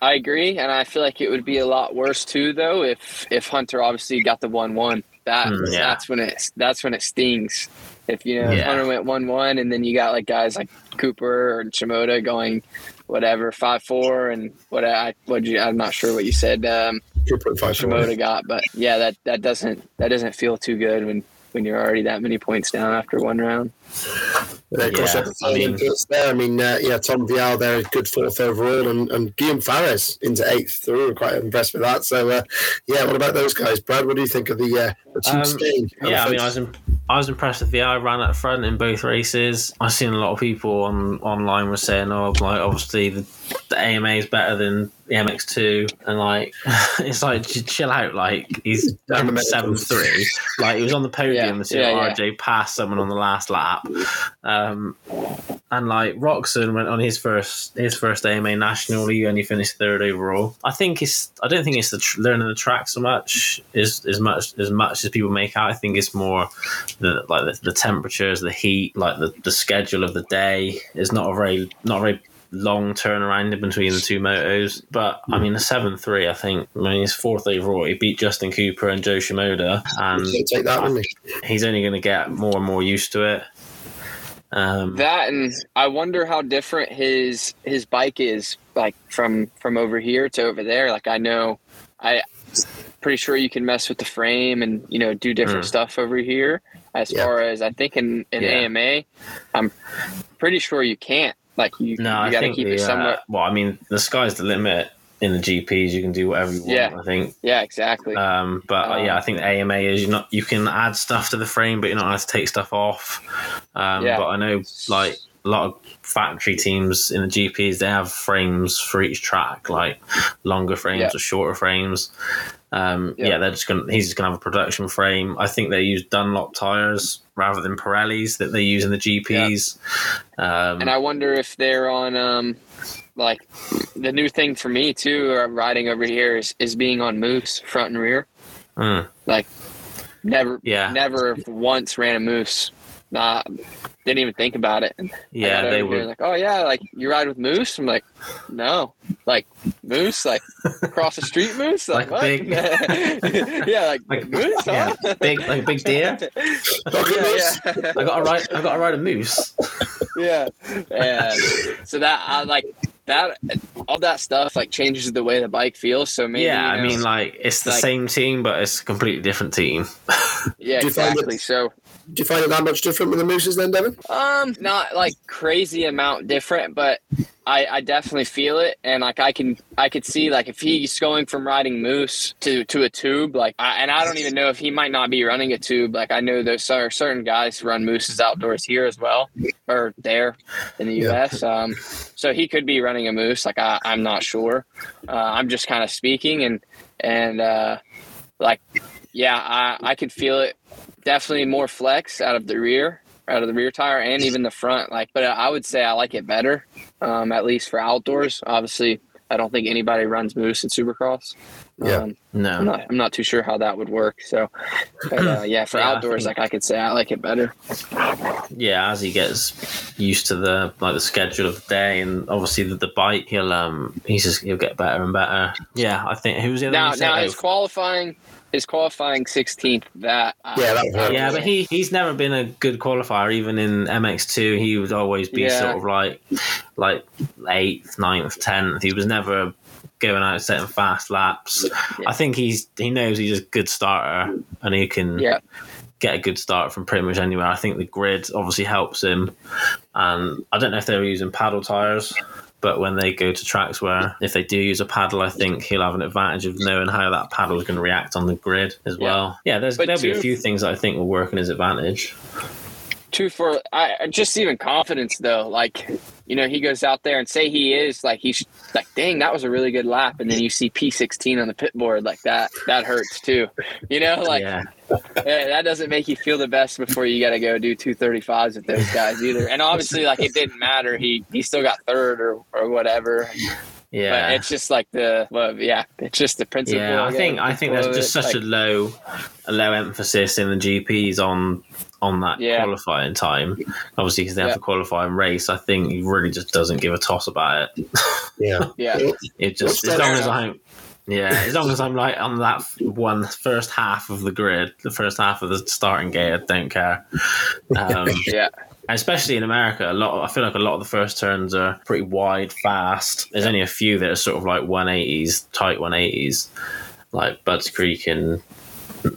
I agree, and I feel like it would be a lot worse too, though, if if Hunter obviously got the one one. That Mm, yeah. that's when it that's when it stings. If you know if Yeah. Hunter went one one, and then you got like guys like Cooper or Shimoda going whatever five four and what I what you I'm not sure what you said um, 2.5 Shimoda got, but yeah, that that doesn't that doesn't feel too good when when you're already that many points down after one round. Yeah, of course, Yeah, I mean- there. I mean, uh, yeah, Tom Vialle there, good fourth overall, and, and Guillaume Fares into eighth. So we were quite impressed with that. So, uh, yeah, what about those guys, Brad? What do you think of the, uh, the two Um, Spain? Yeah, I mean, I was in, I was impressed with the I ran at front in both races. I've seen a lot of people on online were saying, "Oh, like obviously the, the AMA is better than the MX2," and like it's like chill out. Like he's done seven three. Like he was on the podium Yeah, until yeah, yeah. RJ passed someone on the last lap. Um, and like Roczen went on his first his first AMA national. He only finished third overall. I think it's I don't think it's the tr- learning the track so much as as much as much as people make out. I think it's more the like the, the temperatures, the heat, like the, the schedule of the day is not a very not a very long turnaround in between the two motos. But I mean, the seven three, I think. I mean, he's fourth overall. He beat Justin Cooper and Joe Shimoda, and take that, wouldn't he's only going to get more and more used to it. Um, That and I wonder how different his his bike is like from from over here to over there. Like I know I pretty sure you can mess with the frame and you know do different Mm. stuff over here. As Yeah. far as I think in, in Yeah. AMA, I'm pretty sure you can't. Like you, no, you I got to think keep the, it uh, well, I mean, the sky's the limit in the GPs. You can do whatever you want. Yeah. I think. yeah, exactly. Um, but Um, yeah, I think the AMA is you're not you can add stuff to the frame, but you're not allowed to take stuff off. Um, Yeah. But I know like a lot of factory teams in the GPs they have frames for each track, like longer frames Yeah. or shorter frames. Um, Yeah. yeah. they're just gonna. He's just gonna have a production frame. I think they use Dunlop tires rather than Pirellis that they use in the GPs. Um, and I wonder if they're on um like the new thing for me too, uh, riding over here is is being on mousse front and rear. mm, Never, Yeah. never once ran a mousse. Nah, didn't even think about it. And yeah, they were. like, oh yeah, like you ride with moose. I'm like, no, like moose, like across the street moose, like, Like what? big- yeah, like, Like- moose, huh? yeah, big like a big deer. Yeah, yeah. I got to ride. I got to ride a moose. yeah. And so that I like that all that stuff like changes the way the bike feels. So maybe yeah, you I mean, like it's the like- same team, but it's a completely different team. yeah, Do exactly. So Do you find it that much different with the mousses then, Devin? Um, not like crazy amount different, but I, I definitely feel it, and like I can I could see like if he's going from riding mousse to to a tube, like I, and I don't even know if he might not be running a tube. Like I know there's are certain guys who run mousses outdoors here as well, or there in the Yeah. U.S. Um, so he could be running a mousse. Like I, I'm not sure. Uh, I'm just kind of speaking, and and uh, like yeah, I I could feel it. Definitely more flex out of the rear, out of the rear tire, and even the front. Like, but I would say I like it better, um, at least for outdoors. Obviously, I don't think anybody runs mousse at Supercross. Yeah. Um, I'm No. not. I'm not too sure how that would work. So, but, uh, yeah, for Yeah, I outdoors, think- like I could say I like it better. Yeah, as he gets used to the like the schedule of the day and obviously the, the bike, he'll um he's just he'll get better and better. Yeah, I think who was the other Now, now Oh, his qualifying, his qualifying 16th. That uh, Yeah, that would. Yeah, but he he's never been a good qualifier. Even in MX2, he would always be Yeah. sort of like like eighth, ninth, tenth. He was never going out setting fast laps. Yeah. I think he's he knows he's a good starter and he can Yeah. get a good start from pretty much anywhere. I think the grid obviously helps him, and I don't know if they were using paddle tires. But when they go to tracks where if they do use a paddle, I think he'll have an advantage of knowing how that paddle is going to react on the grid as Yeah. well. Yeah, there's But there'll be a few things that I think will work in his advantage. Two for I just even confidence though. Like you know, he goes out there and say he is like he's like, dang, that was a really good lap, and then you see P sixteen on the pit board like that. That hurts too. You know, like yeah, that doesn't make you feel the best before you got to go do two thirty fives with those guys either. And obviously, like it didn't matter. He he still got third or or whatever. But yeah. it's just like the well, yeah, it's just the principle. Yeah, I think I think there's just it. such Like, a low, a low emphasis in the GPs on on that Yeah. qualifying time. Obviously, because they have Yeah. to qualify and race. I think he really just doesn't give a toss about it. Yeah. yeah. It just as long as? I'm. Yeah, as long as I'm like on that one first half of the grid, the first half of the starting gate, I don't care. Um, Yeah. Especially in America, a lot. Of, I feel like a lot of the first turns are pretty wide, fast. There's only a few that are sort of like 180s, tight 180s, like Budds Creek and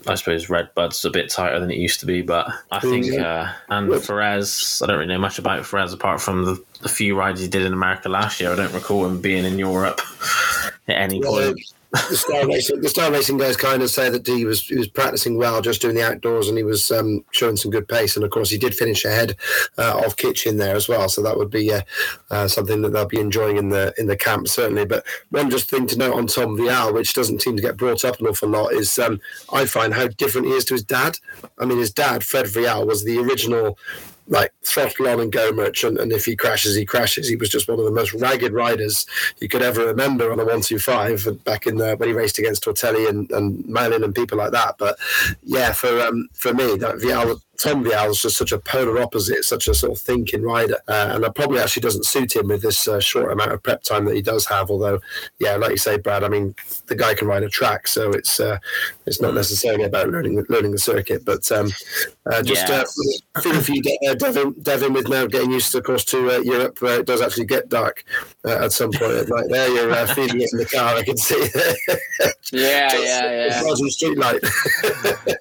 I suppose RedBud's a bit tighter than it used to be. But I think uh, and Perez, I don't really know much about Perez apart from the, the few rides he did in America last year. I don't recall him being in Europe at any Well, point. The star racing, the star racing guys kind of say that he was he was practicing well, just doing the outdoors, and he was um, showing some good pace. And of course, he did finish ahead uh, of Kitchen there as well. So that would be uh, uh, something that they'll be enjoying in the in the camp certainly. But one just thing to note on Tom Vialle, which doesn't seem to get brought up an awful lot, is um, I find how different he is to his dad. I mean, his dad, Fred Vialle, was the original like throttle on and go merchant, and if he crashes, he crashes. He was just one of the most ragged riders you could ever remember on a one two five back in the when he raced against Tortelli and, and Malin and people like that. But yeah, for um, for me, that Vialle, Tom Vialle is just such a polar opposite, such a sort of thinking rider, uh, and that probably actually doesn't suit him with this uh, short amount of prep time that he does have. Although, yeah, like you say, Brad, I mean, the guy can ride a track, so it's uh, it's not necessarily about learning learning the circuit, but um, uh, just Yeah. uh, feeling for you, uh, Devin, Devin, with now getting used, to, of course, to uh, Europe, where it does actually get dark uh, at some point at night. There, you're uh, feeling it in the car. I can see. Yeah, yeah, yeah. Dodging street light.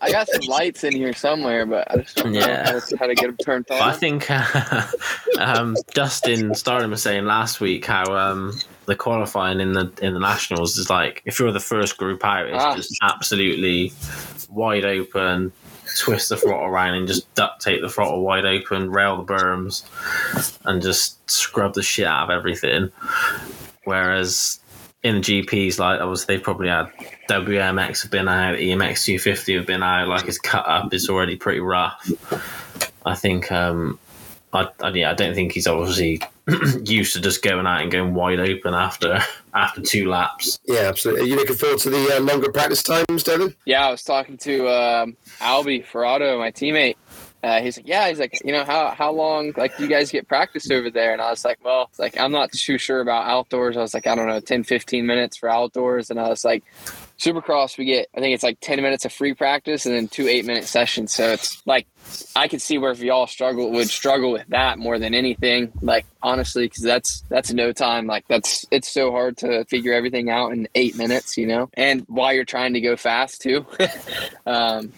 I got some lights in here somewhere, but I just Yeah. how to, how to get them turned on. I think uh, um, Dustin Stardom was saying last week how um, the qualifying in the in the nationals is like if you're the first group out, it's Ah. just absolutely wide open. Twist the throttle around and just duct tape the throttle wide open, rail the berms, and just scrub the shit out of everything. Whereas in the GPs, like obviously they've probably had WMX have been out, EMX 250 have been out. Like his cut up is already pretty rough. I think um, I, I yeah, I don't think he's obviously used to just going out and going wide open after after two laps. yeah, absolutely. Are you looking forward to the uh, longer practice times, Devin? Yeah, I was talking to um, Albie Forato, my teammate. Uh, he's like, yeah, he's like, you know, how how long like do you guys get practice over there? And I was like, well, like I'm not too sure about outdoors. I was like, I don't know, 10, 15 minutes for outdoors. And I was like, Supercross, we get I think it's like ten minutes of free practice and then two eight minute sessions. So it's like I could see where if y'all struggle would struggle with that more than anything. Like honestly, because that's that's no time. Like that's it's so hard to figure everything out in eight minutes, you know, and while you're trying to go fast too. um,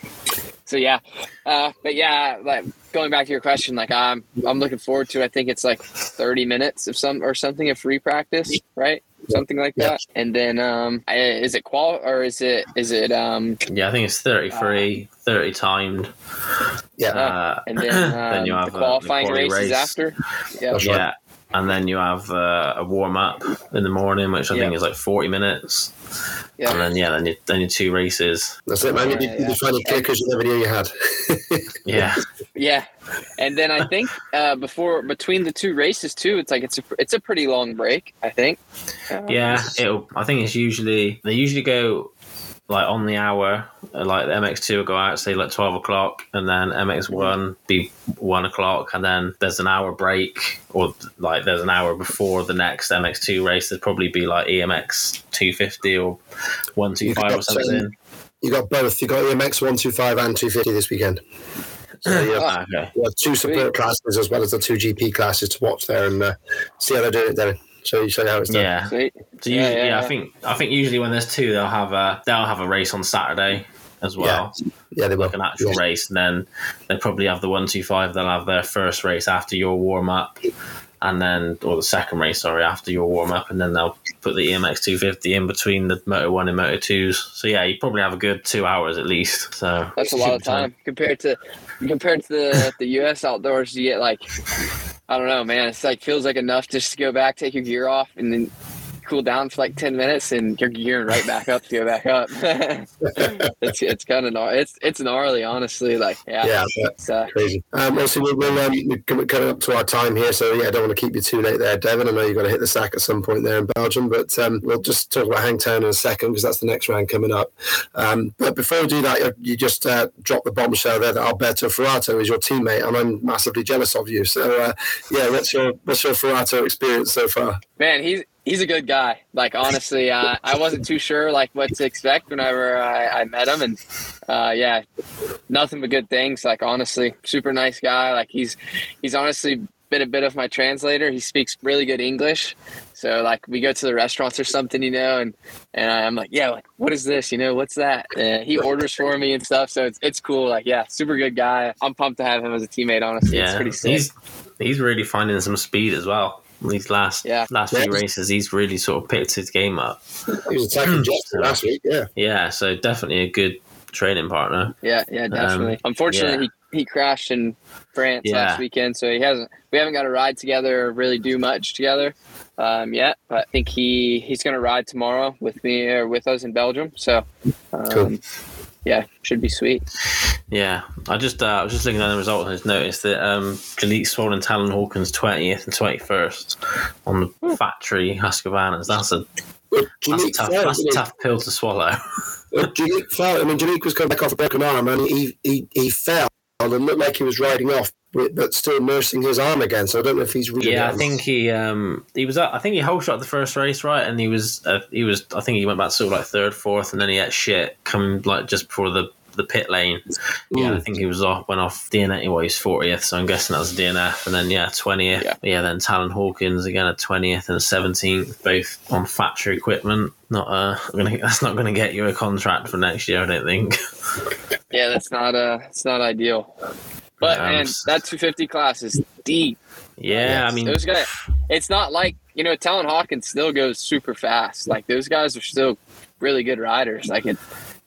so yeah, uh, but yeah, like going back to your question, like I'm I'm looking forward to. I think it's like 30 minutes of some or something of free practice, right? Something like that, and then um, I- is it qual or is it is it um, Yeah, I think it's 33, 30 timed. Yeah. Uh, and then, um, Then you have, the uh, the qualifying races race. after. Yeah, right. Yeah. And then you have uh, a warm up in the morning, which I think is like 40 minutes. yeah. And then, yeah, then you, then your two races. That's it, man. You, Yeah, you yeah. find your clickers you never knew you had. Yeah. Yeah, and then I think uh, before between the two races too, it's like it's a it's a pretty long break. I think. Um, Yeah, it'll. I think it's usually they usually go like on the hour. uh, Like the MX2 will go out say like twelve o'clock, and then MX1 be one o'clock, and then there's an hour break, or like there's an hour before the next MX2 race. There'd probably be like EMX 250 or 125 or um, something. You got both. You got EMX one two five and two fifty this weekend. So you have, Ah, okay. you have two support classes as well as the two GP classes to watch there and uh, see how they're doing it. There, show you show you how it's done. Yeah. Sweet. So Yeah, usually, yeah, yeah, I think I think usually when there's two, they'll have a they'll have a race on Saturday as well. yeah, yeah they will. like an actual Yeah. race, and then they probably have the one two five. They'll have their first race after your warm up, and then or the second race, sorry, after your warm up, and then they'll put the EMX two fifty in between the Moto One and Moto Twos. So yeah, you probably have a good two hours at least. So That's a lot of time compared to compared to the the U.S. outdoors. You get like I don't know, man. It's like feels like enough just to go back, take your gear off, and then cool down for like ten minutes, and you're gearing right back up to go back up. it's it's kind of gnar- it's it's gnarly, honestly. Like yeah, Yeah, It's, uh, crazy. Um, also, we'll, we'll um, we're coming up to our time here, so yeah, I don't want to keep you too late there, Devin. I know you've got to hit the sack at some point there in Belgium, but um, we'll just talk about Hangtown in a second because that's the next round coming up. Um, but before we do that, you- you just uh, dropped the bombshell there that Alberto Forato is your teammate, and I'm massively jealous of you. So uh, yeah, what's your what's your Forato experience so far? man, he's he's a good guy. Like honestly, uh, I wasn't too sure like what to expect whenever I, I met him, and uh, yeah, nothing but good things. Like honestly, super nice guy. Like he's he's honestly been a bit of my translator. He speaks really good English. So like we go to the restaurants or something, you know, and and I'm like, yeah, like what is this? You know, what's that? And he orders for me and stuff. So it's it's cool. Like yeah, super good guy. I'm pumped to have him as a teammate. Honestly, it's yeah, pretty sick. he's he's really finding some speed as well. These last Yeah. last Yeah. few races, he's really sort of picked his game up. He was attacking Jeffrey last week, yeah. Yeah, so definitely a good training partner. Yeah, yeah, definitely. Unfortunately, he, he crashed in France Yeah. last weekend, so he hasn't. We haven't got to ride together or really do much together um, yet. But I think he he's going to ride tomorrow with me or with us in Belgium. So, um, Cool. Yeah, should be sweet. Yeah, I just uh, I was just looking at the results and just noticed that um, Jalek Swollen Talon Hawkins twentieth and twenty first on the factory Husqvarnas. That's a Well, that's a tough fell, that's a tough pill to swallow. Well, Jalek fell. I mean, Jalek was coming back off a broken arm, and he he, he fell and looked like he was riding off, but still nursing his arm again. So I don't know if he's really. yeah, I think he um he was up, I think he holeshot the first race right, and he was uh, he was I think he went back sort of like third fourth, and then he had shit coming like just before the the pit lane. Yeah, I Mm. think he was off went off DNF. Well, he's fortieth, so I'm guessing that was DNF. And then yeah, twentieth. Yeah. Yeah. then Talon Hawkins again at twentieth and seventeenth, both on factory equipment. Not uh, gonna, that's not going to get you a contract for next year, I don't think. Yeah, that's not uh, it's not ideal. But Um, man, that 250 class is deep. yeah, I mean, those guys. It's not like you know, Talon Hawkins still goes super fast. Like those guys are still really good riders. Like it,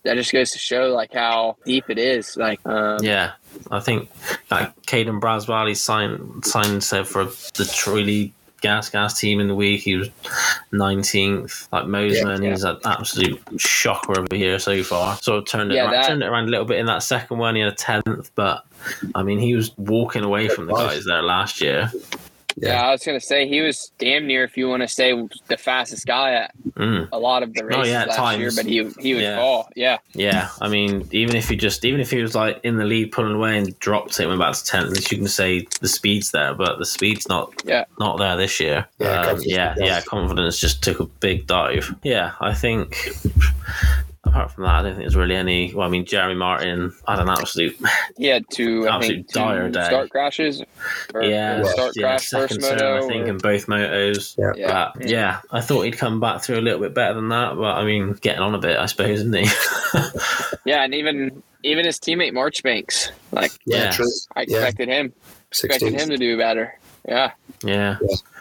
that just goes to show like how deep it is. Like um, yeah, I think like Caden Braswell, he signed signed said for the Troy Gas Gas team in the week. He was nineteenth. Like Mosiman, Yeah, he's an absolute shocker over here so far. Sort of turned it Yeah, around, that- turned it around a little bit in that second one. He had a tenth, but I mean, he was walking away from the guys there last year. Yeah, I was gonna say he was damn near, if you want to say, the fastest guy at Mm. a lot of the races Oh, yeah, last times. year. But he he would Yeah. fall. Yeah, Yeah, I mean, even if he just, even if he was like in the lead, pulling away and dropped it, went back to tenth, at least you can say the speed's there, but the speed's not, Yeah. not there this year. Yeah, Um, yeah, yeah, confidence just took a big dive. Yeah, I think apart from that, I don't think there's really any. Well, I mean, Jeremy Martin had an absolute He had two, I Absolute think, two dire day. start crashes. Or, yeah, or start yeah, crash second first turn, moto. I think, or- in both motos. Yeah. Yeah. But yeah, I thought he'd come back through a little bit better than that. But I mean, getting on a bit, I suppose, isn't he? yeah, and even even his teammate Marchbanks, like Yeah, Yeah. true. I Yeah. expected him expected 16th. him to do better. Yeah, yeah,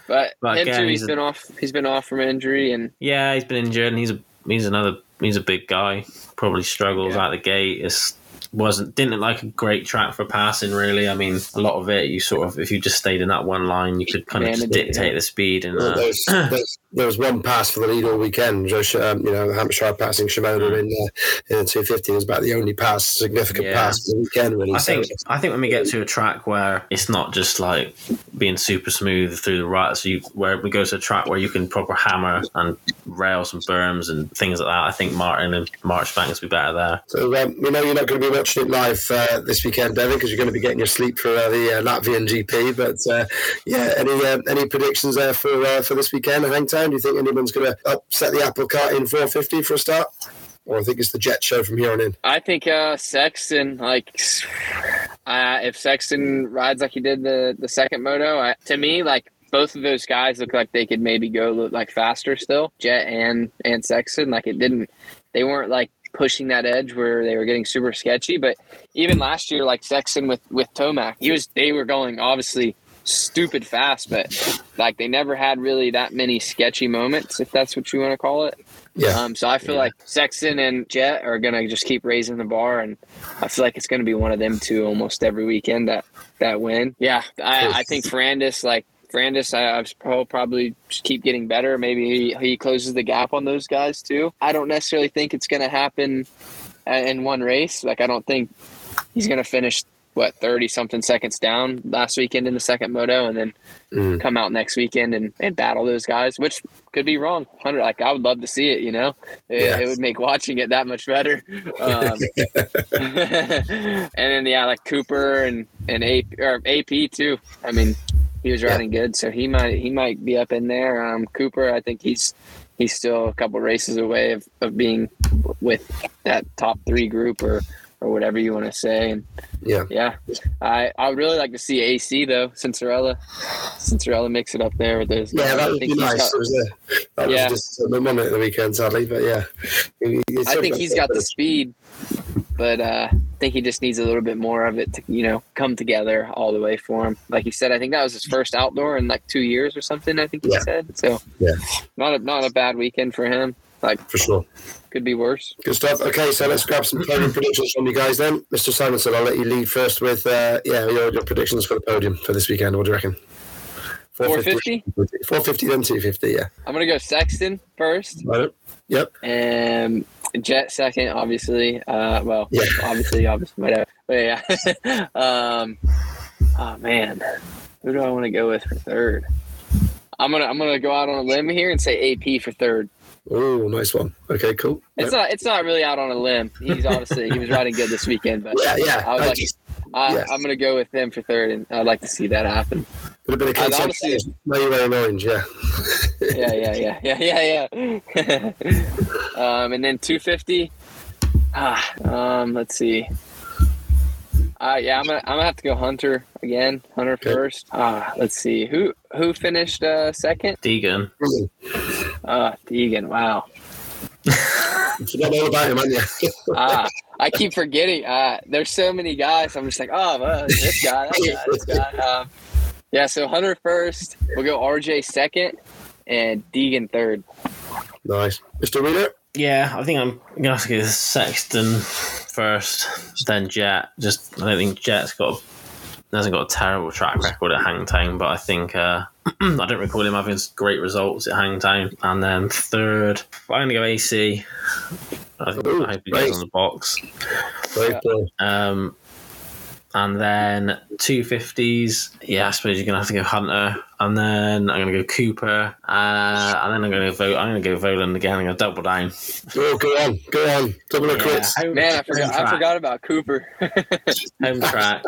but, But him again, too. he's He's a- been off. He's been off from injury, and yeah. He's been injured, and he's a he's another he's a big guy. Probably struggles Yeah. out the gate. It's wasn't didn't look like a great track for passing really. I mean, a lot of it you sort of if you just stayed in that one line, you could kind of just dictate yeah. the speed and Well, uh, there's, there's, there was one pass for the lead all weekend. Joe, um, you know, Hampshire passing Shimoda in, uh, in the 250 was about the only pass, significant Yeah. pass for the weekend, really. I So, think I think when we get to a track where it's not just like being super smooth through the ruts, you where we go to a track where you can proper hammer and rail some berms and things like that. I think Martin and Marchbanks will be better there. so um, we know you're not going to be watching it live uh, this weekend, Devin, because you're going to be getting your sleep for uh, the uh, Latvian GP. But uh, yeah, any uh, any predictions there for uh, for this weekend Hangtown? Do you think anyone's going to upset the apple cart in 450 for a start? Or I think it's the Jett show from here on in. I think Sexton, like, if Sexton rides like he did the the second moto, I, to me, like both of those guys look like they could maybe go like faster still. Jett and and Sexton, like it didn't. They weren't like pushing that edge where they were getting super sketchy. But even last year, like Sexton with with Tomac, he was they were going obviously stupid fast, but like they never had really that many sketchy moments, if that's what you want to call it. Yeah. Um, so I feel Yeah. like Sexton and Jett are gonna just keep raising the bar, and I feel like it's gonna be one of them two almost every weekend that that win. Yeah, I, I think Ferrandis like. Ferrandis, I, he'll probably just keep getting better. Maybe he, he closes the gap on those guys too. I don't necessarily think it's going to happen in one race. Like I don't think he's going to finish what thirty something seconds down last weekend in the second moto, and then Mm. come out next weekend and, and battle those guys, which could be wrong. Like I would love to see it. You know, it, Yeah. it would make watching it that much better. Um, and then yeah, like Cooper and and AP or AP too. I mean, he was Yeah. riding good, so he might he might be up in there. Um, Cooper, I think he's he's still a couple races away of, of being with that top three group or or whatever you want to say. And Yeah. yeah, I I would really like to see AC though, Cianciarulo. Cianciarulo mix it up there with those. Yeah, guys. that would be nice. got- was that Yeah. was a disappointment on it the weekend, sadly. But yeah, I think he's got the speed, but uh, I think he just needs a little bit more of it to, you know, come together all the way for him. Like you said, I think that was his first outdoor in like two years or something. I think he Yeah. said so. Yeah. not a not a bad weekend for him. Like for sure. could be worse. Good stuff. Okay, so let's grab some podium predictions from you guys then. Mr. Simonson, I'll let you lead first with uh, yeah your, your predictions for the podium for this weekend. What do you reckon? 450? 450 then 250, yeah. I'm gonna go Sexton first, Right. Yep. and Jett second, obviously. Uh, well, Yeah. obviously, obviously, whatever. But yeah. um, oh man, who do I want to go with for third? I'm gonna I'm gonna go out on a limb here and say AP for third. Oh, nice one. Okay, cool. It's Yep. not it's not really out on a limb. He's obviously he was riding good this weekend, but Yeah, yeah. I would I like just, I, yes. I'm gonna go with him for third, and I'd like to see that happen. would have been a I'd case honestly- of you're wearing orange, yeah. Yeah, yeah, yeah, yeah, yeah, yeah. um, and then 250. Ah, um, let's see. Uh, yeah, I'm gonna I'm gonna have to go Hunter again. Hunter Okay. first. Ah, let's see who who finished uh, second. Deegan. Uh, Deegan. Wow. You forgot all about him, haven't you? ah, I keep forgetting. Uh, there's so many guys. I'm just like, oh, well, this guy, that guy, this guy. Um, yeah, so Hunter first. We'll go RJ second, and Deegan third. nice. Mr. Reader? Yeah, I think I'm gonna have to go Sexton first, then Jett. Just I don't think Jett's got hasn't got a terrible track record at Hangtown, but I think uh, I don't recall him having great results at Hangtown. And then third, I'm gonna go AC. I think Ooh, I hope he nice. gets on the box. Very cool. Um, and then two fifties. Yeah, I suppose you're gonna have to go Hunter, and then I'm gonna go Cooper, uh, and then I'm gonna vote. I'm gonna go Vohland again. I'm gonna double down. Oh, go on. Go on. Double or quits. home- Man, I forgot. I forgot about Cooper. Home track.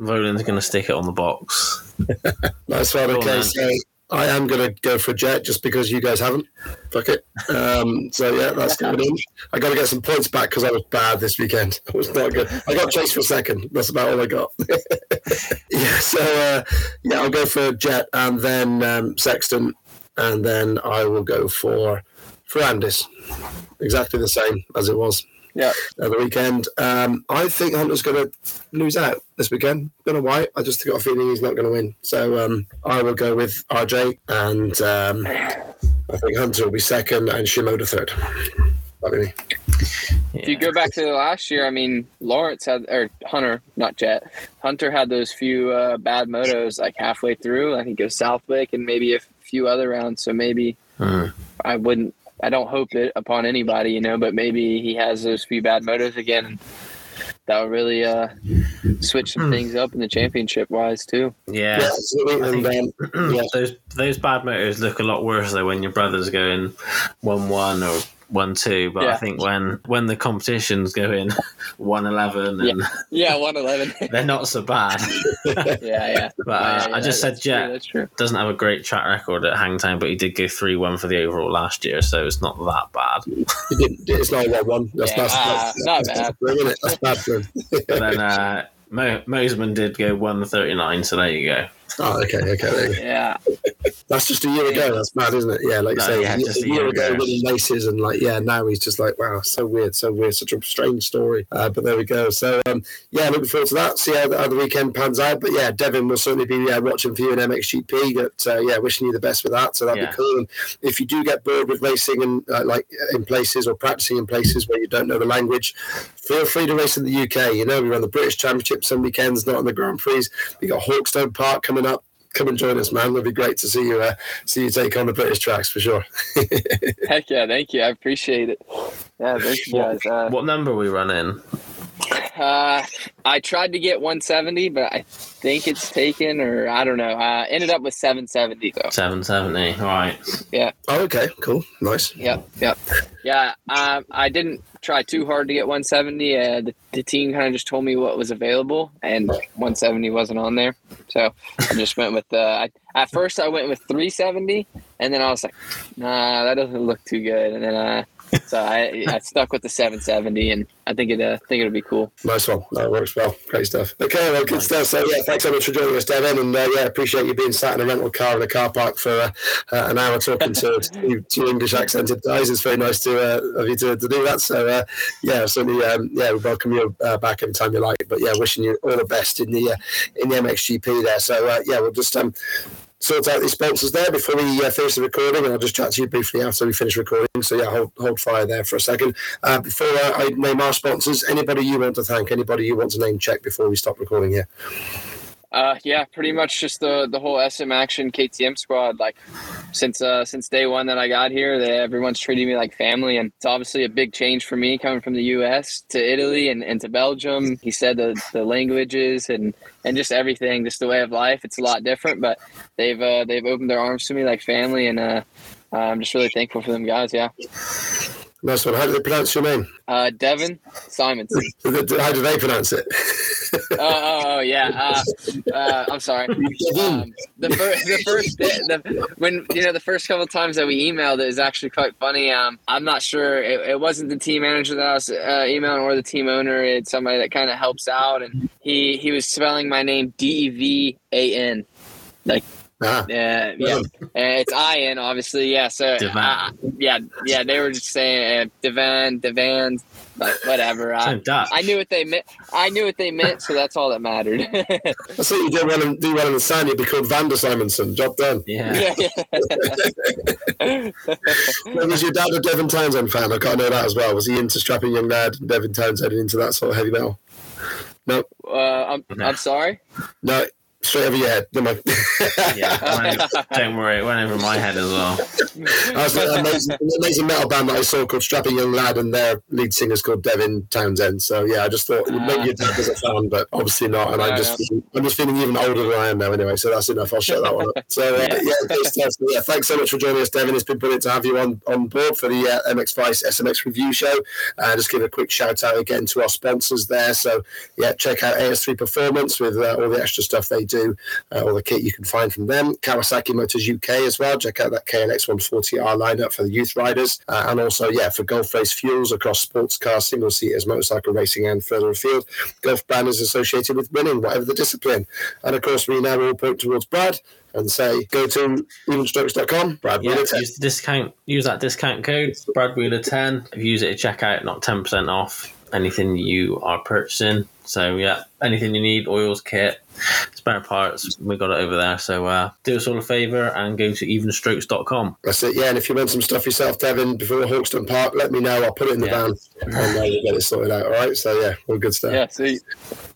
Vohland's gonna stick it on the box. Nice one. Go Okay, then. so I am going to go for a Jett just because you guys haven't. Fuck it. Um, so yeah, that's coming in. I got to get some points back because I was bad this weekend. I was not good. I got chased for a second. That's about all I got. yeah. So uh, yeah, I'll go for Jett and then um, Sexton, and then I will go for Ferrandis. Exactly the same as it was Yeah. at the weekend. Um, I think Hunter's going to lose out this weekend. Don't know why. I just got a feeling he's not going to win. So um, I will go with RJ, and um, I think Hunter will be second and Shimoda third. That'll be me. If you go back to the last year, I mean, Lawrence had, or Hunter, not Jett, Hunter had those few uh, bad motos like halfway through. I think it was Southwick and maybe a few other rounds. So maybe Hmm. I wouldn't, I don't hope it upon anybody, you know, but maybe he has those few bad motos again. That would really uh, switch some Hmm. things up in the championship wise, too. Yeah. Yeah, absolutely. And yeah. those those bad motors look a lot worse though when your brother's going one one or one two. But I think when when the competition's go in one eleven and Yeah, 111. they're not so bad. yeah, yeah. But uh, Yeah, yeah, I just said that's true, Jett true. doesn't have a great track record at Hangtown, but he did go three one for the overall last year, so it's not that bad. he didn't, it's not a one. That's, Yeah, that's, ah, that's, not that's, bad. That's, bad, isn't that's bad for him. But then uh, Mo- Mosiman did go one thirty nine, so there you go. Oh, okay, okay. There you go. Yeah. That's just a year ago. That's mad, isn't it? Yeah, like you No, say, yeah, a year, ago ago. winning races, and like, yeah, now he's just like, wow, so weird, so weird, such a strange story. Uh, but there we go. So, um, yeah, looking forward to that. See how the, how the weekend pans out. But yeah, Devin will certainly be uh, watching for you in MXGP. But uh, yeah, wishing you the best with that. So that'd Yeah. be cool. And if you do get bored with racing and uh, like in places or practicing in places where you don't know the language, feel free to race in the UK. You know, we run the British Championship some weekends, not on the Grand Prix. We got Hawkstone Park coming up. Come and join us, man. It'll be great to see you. Uh, see you take on the British tracks for sure. Heck yeah. Thank you. I appreciate it. Yeah, thank you guys. Uh, What number are we running? Uh, I tried to get 170, but I think it's taken, or I don't know. Uh, ended up with 770 though. Seven seventy. All right. Yeah. Oh, okay, cool, nice. Yep, yep. Yeah, um, I didn't try too hard to get 170. Uh, the, the team kind of just told me what was available, and 170 wasn't on there. So I just went with. Uh, I, at first, I went with 370, and then I was like, Nah, that doesn't look too good. And then uh, so I, I stuck with the 770, and I think it. Uh, think it'll be cool. Nice one. That works well. Great stuff. Okay, well, good stuff. So, yeah, thanks so much for joining us, Devin. And, uh, yeah, appreciate you being sat in a rental car in a car park for uh, uh, an hour talking to two, two English accented guys. It's very nice to uh, of you to, to do that. So, uh, yeah, certainly, um, yeah, we welcome you uh, back anytime you like. But, yeah, wishing you all the best in the, uh, in the MXGP there. So, uh, yeah, we'll just. Um, sort out these sponsors there before we uh, finish the recording, and I'll just chat to you briefly after we finish recording. So yeah, hold, hold fire there for a second. Uh, before uh, I name our sponsors, anybody you want to thank, anybody you want to name check before we stop recording here. Uh, yeah, pretty much just the the whole SM Action KTM squad. Like since uh, since day one that I got here, they, everyone's treating me like family, and it's obviously a big change for me coming from the U.S. to Italy and, and to Belgium. He said the the languages and and just everything, just the way of life. It's a lot different, but they've uh, they've opened their arms to me like family, and uh, I'm just really thankful for them guys. Yeah, Nice one. How do they pronounce your name? uh, Devin Simonson. How do they pronounce it? oh, oh, oh, yeah. Uh, uh, I'm sorry. Um, the first, the first, the, when you know the first couple times that we emailed it is actually quite funny. Um, I'm not sure it, it wasn't the team manager that I was uh, emailing or the team owner. It's somebody that kind of helps out, and he he was spelling my name D E V A N. ah, yeah, and it's I N obviously. Yeah, so uh, yeah, yeah, they were just saying uh, Devan, Devan, like whatever. I, I knew what they meant. I knew what they meant, so that's all that mattered. I thought you did well in, do well in the sand. You'd be called Vander Simonson. Job done. Yeah. yeah, yeah. Was your dad a Devin Townsend fan? I can't know that as well. Was he into strapping young lad, Devin Townsend, into that sort of heavy metal? No, uh, I'm, I'm sorry. no, straight over your head. Never mind. yeah. don't worry, it went over my head as well. I was an amazing, an amazing metal band that I saw called Strapping Young Lad, and their lead singer's called Devin Townsend. So yeah, I just thought maybe your dad was a fan, but obviously not. And I'm Fair just I'm just feeling even older than I am now anyway. So that's enough. I'll shut that one up. So uh, Yeah. yeah, great. So, yeah, thanks so much for joining us, Devin. It's been brilliant to have you on on board for the uh, MX Vice SMX review show. Uh, just give a quick shout out again to our sponsors there. So yeah, check out AS3 Performance with uh, all the extra stuff they do. Do, uh, or the kit you can find from them. Kawasaki Motors UK as well. Check out that KLX 140R lineup for the youth riders, uh, and also yeah for Gulf Race fuels across sports cars, single seaters, motorcycle racing, and further afield. Gulf brand is associated with winning, whatever the discipline. And of course, we now all point towards Brad and say go to evenstrokes.com. Brad Yeah, Wheeler 10. use the discount. Use that discount code Brad Wheeler ten. If you use it at checkout, not ten percent off anything you are purchasing. So yeah, anything you need, oils, kit, spare parts, we got it over there. So uh, do us all a favour and go to evenstrokes.com. That's it. Yeah, and if you want some stuff yourself, Devin, before Hawkstone Park, let me know. I'll put it in the Yeah. van and uh, we'll get it sorted out. All right. So yeah, all good stuff. Yeah, see,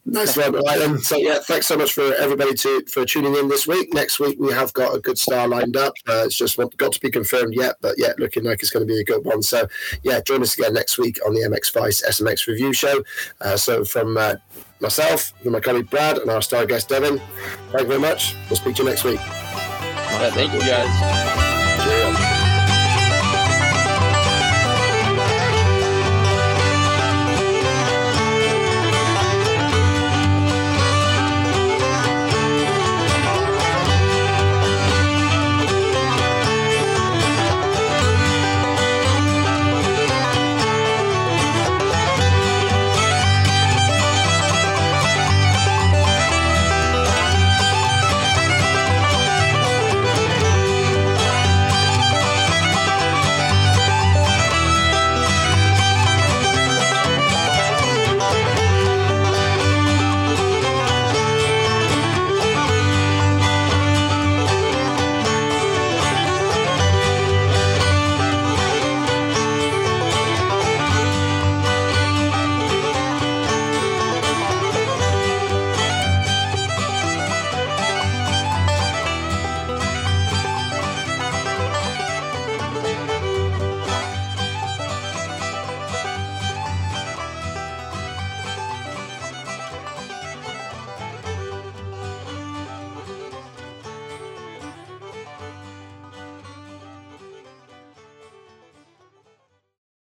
Nice one. All right then. So yeah, thanks so much for everybody to for tuning in this week. Next week we have got a good star lined up. Uh, it's just got to be confirmed yet, but yeah, looking like it's going to be a good one. So yeah, join us again next week on the MX Vice SMX review show. Uh, so from uh, myself, from my colleague Brad, and our star guest Devin, thank you very much. We'll speak to you next week. yeah, thank you guys.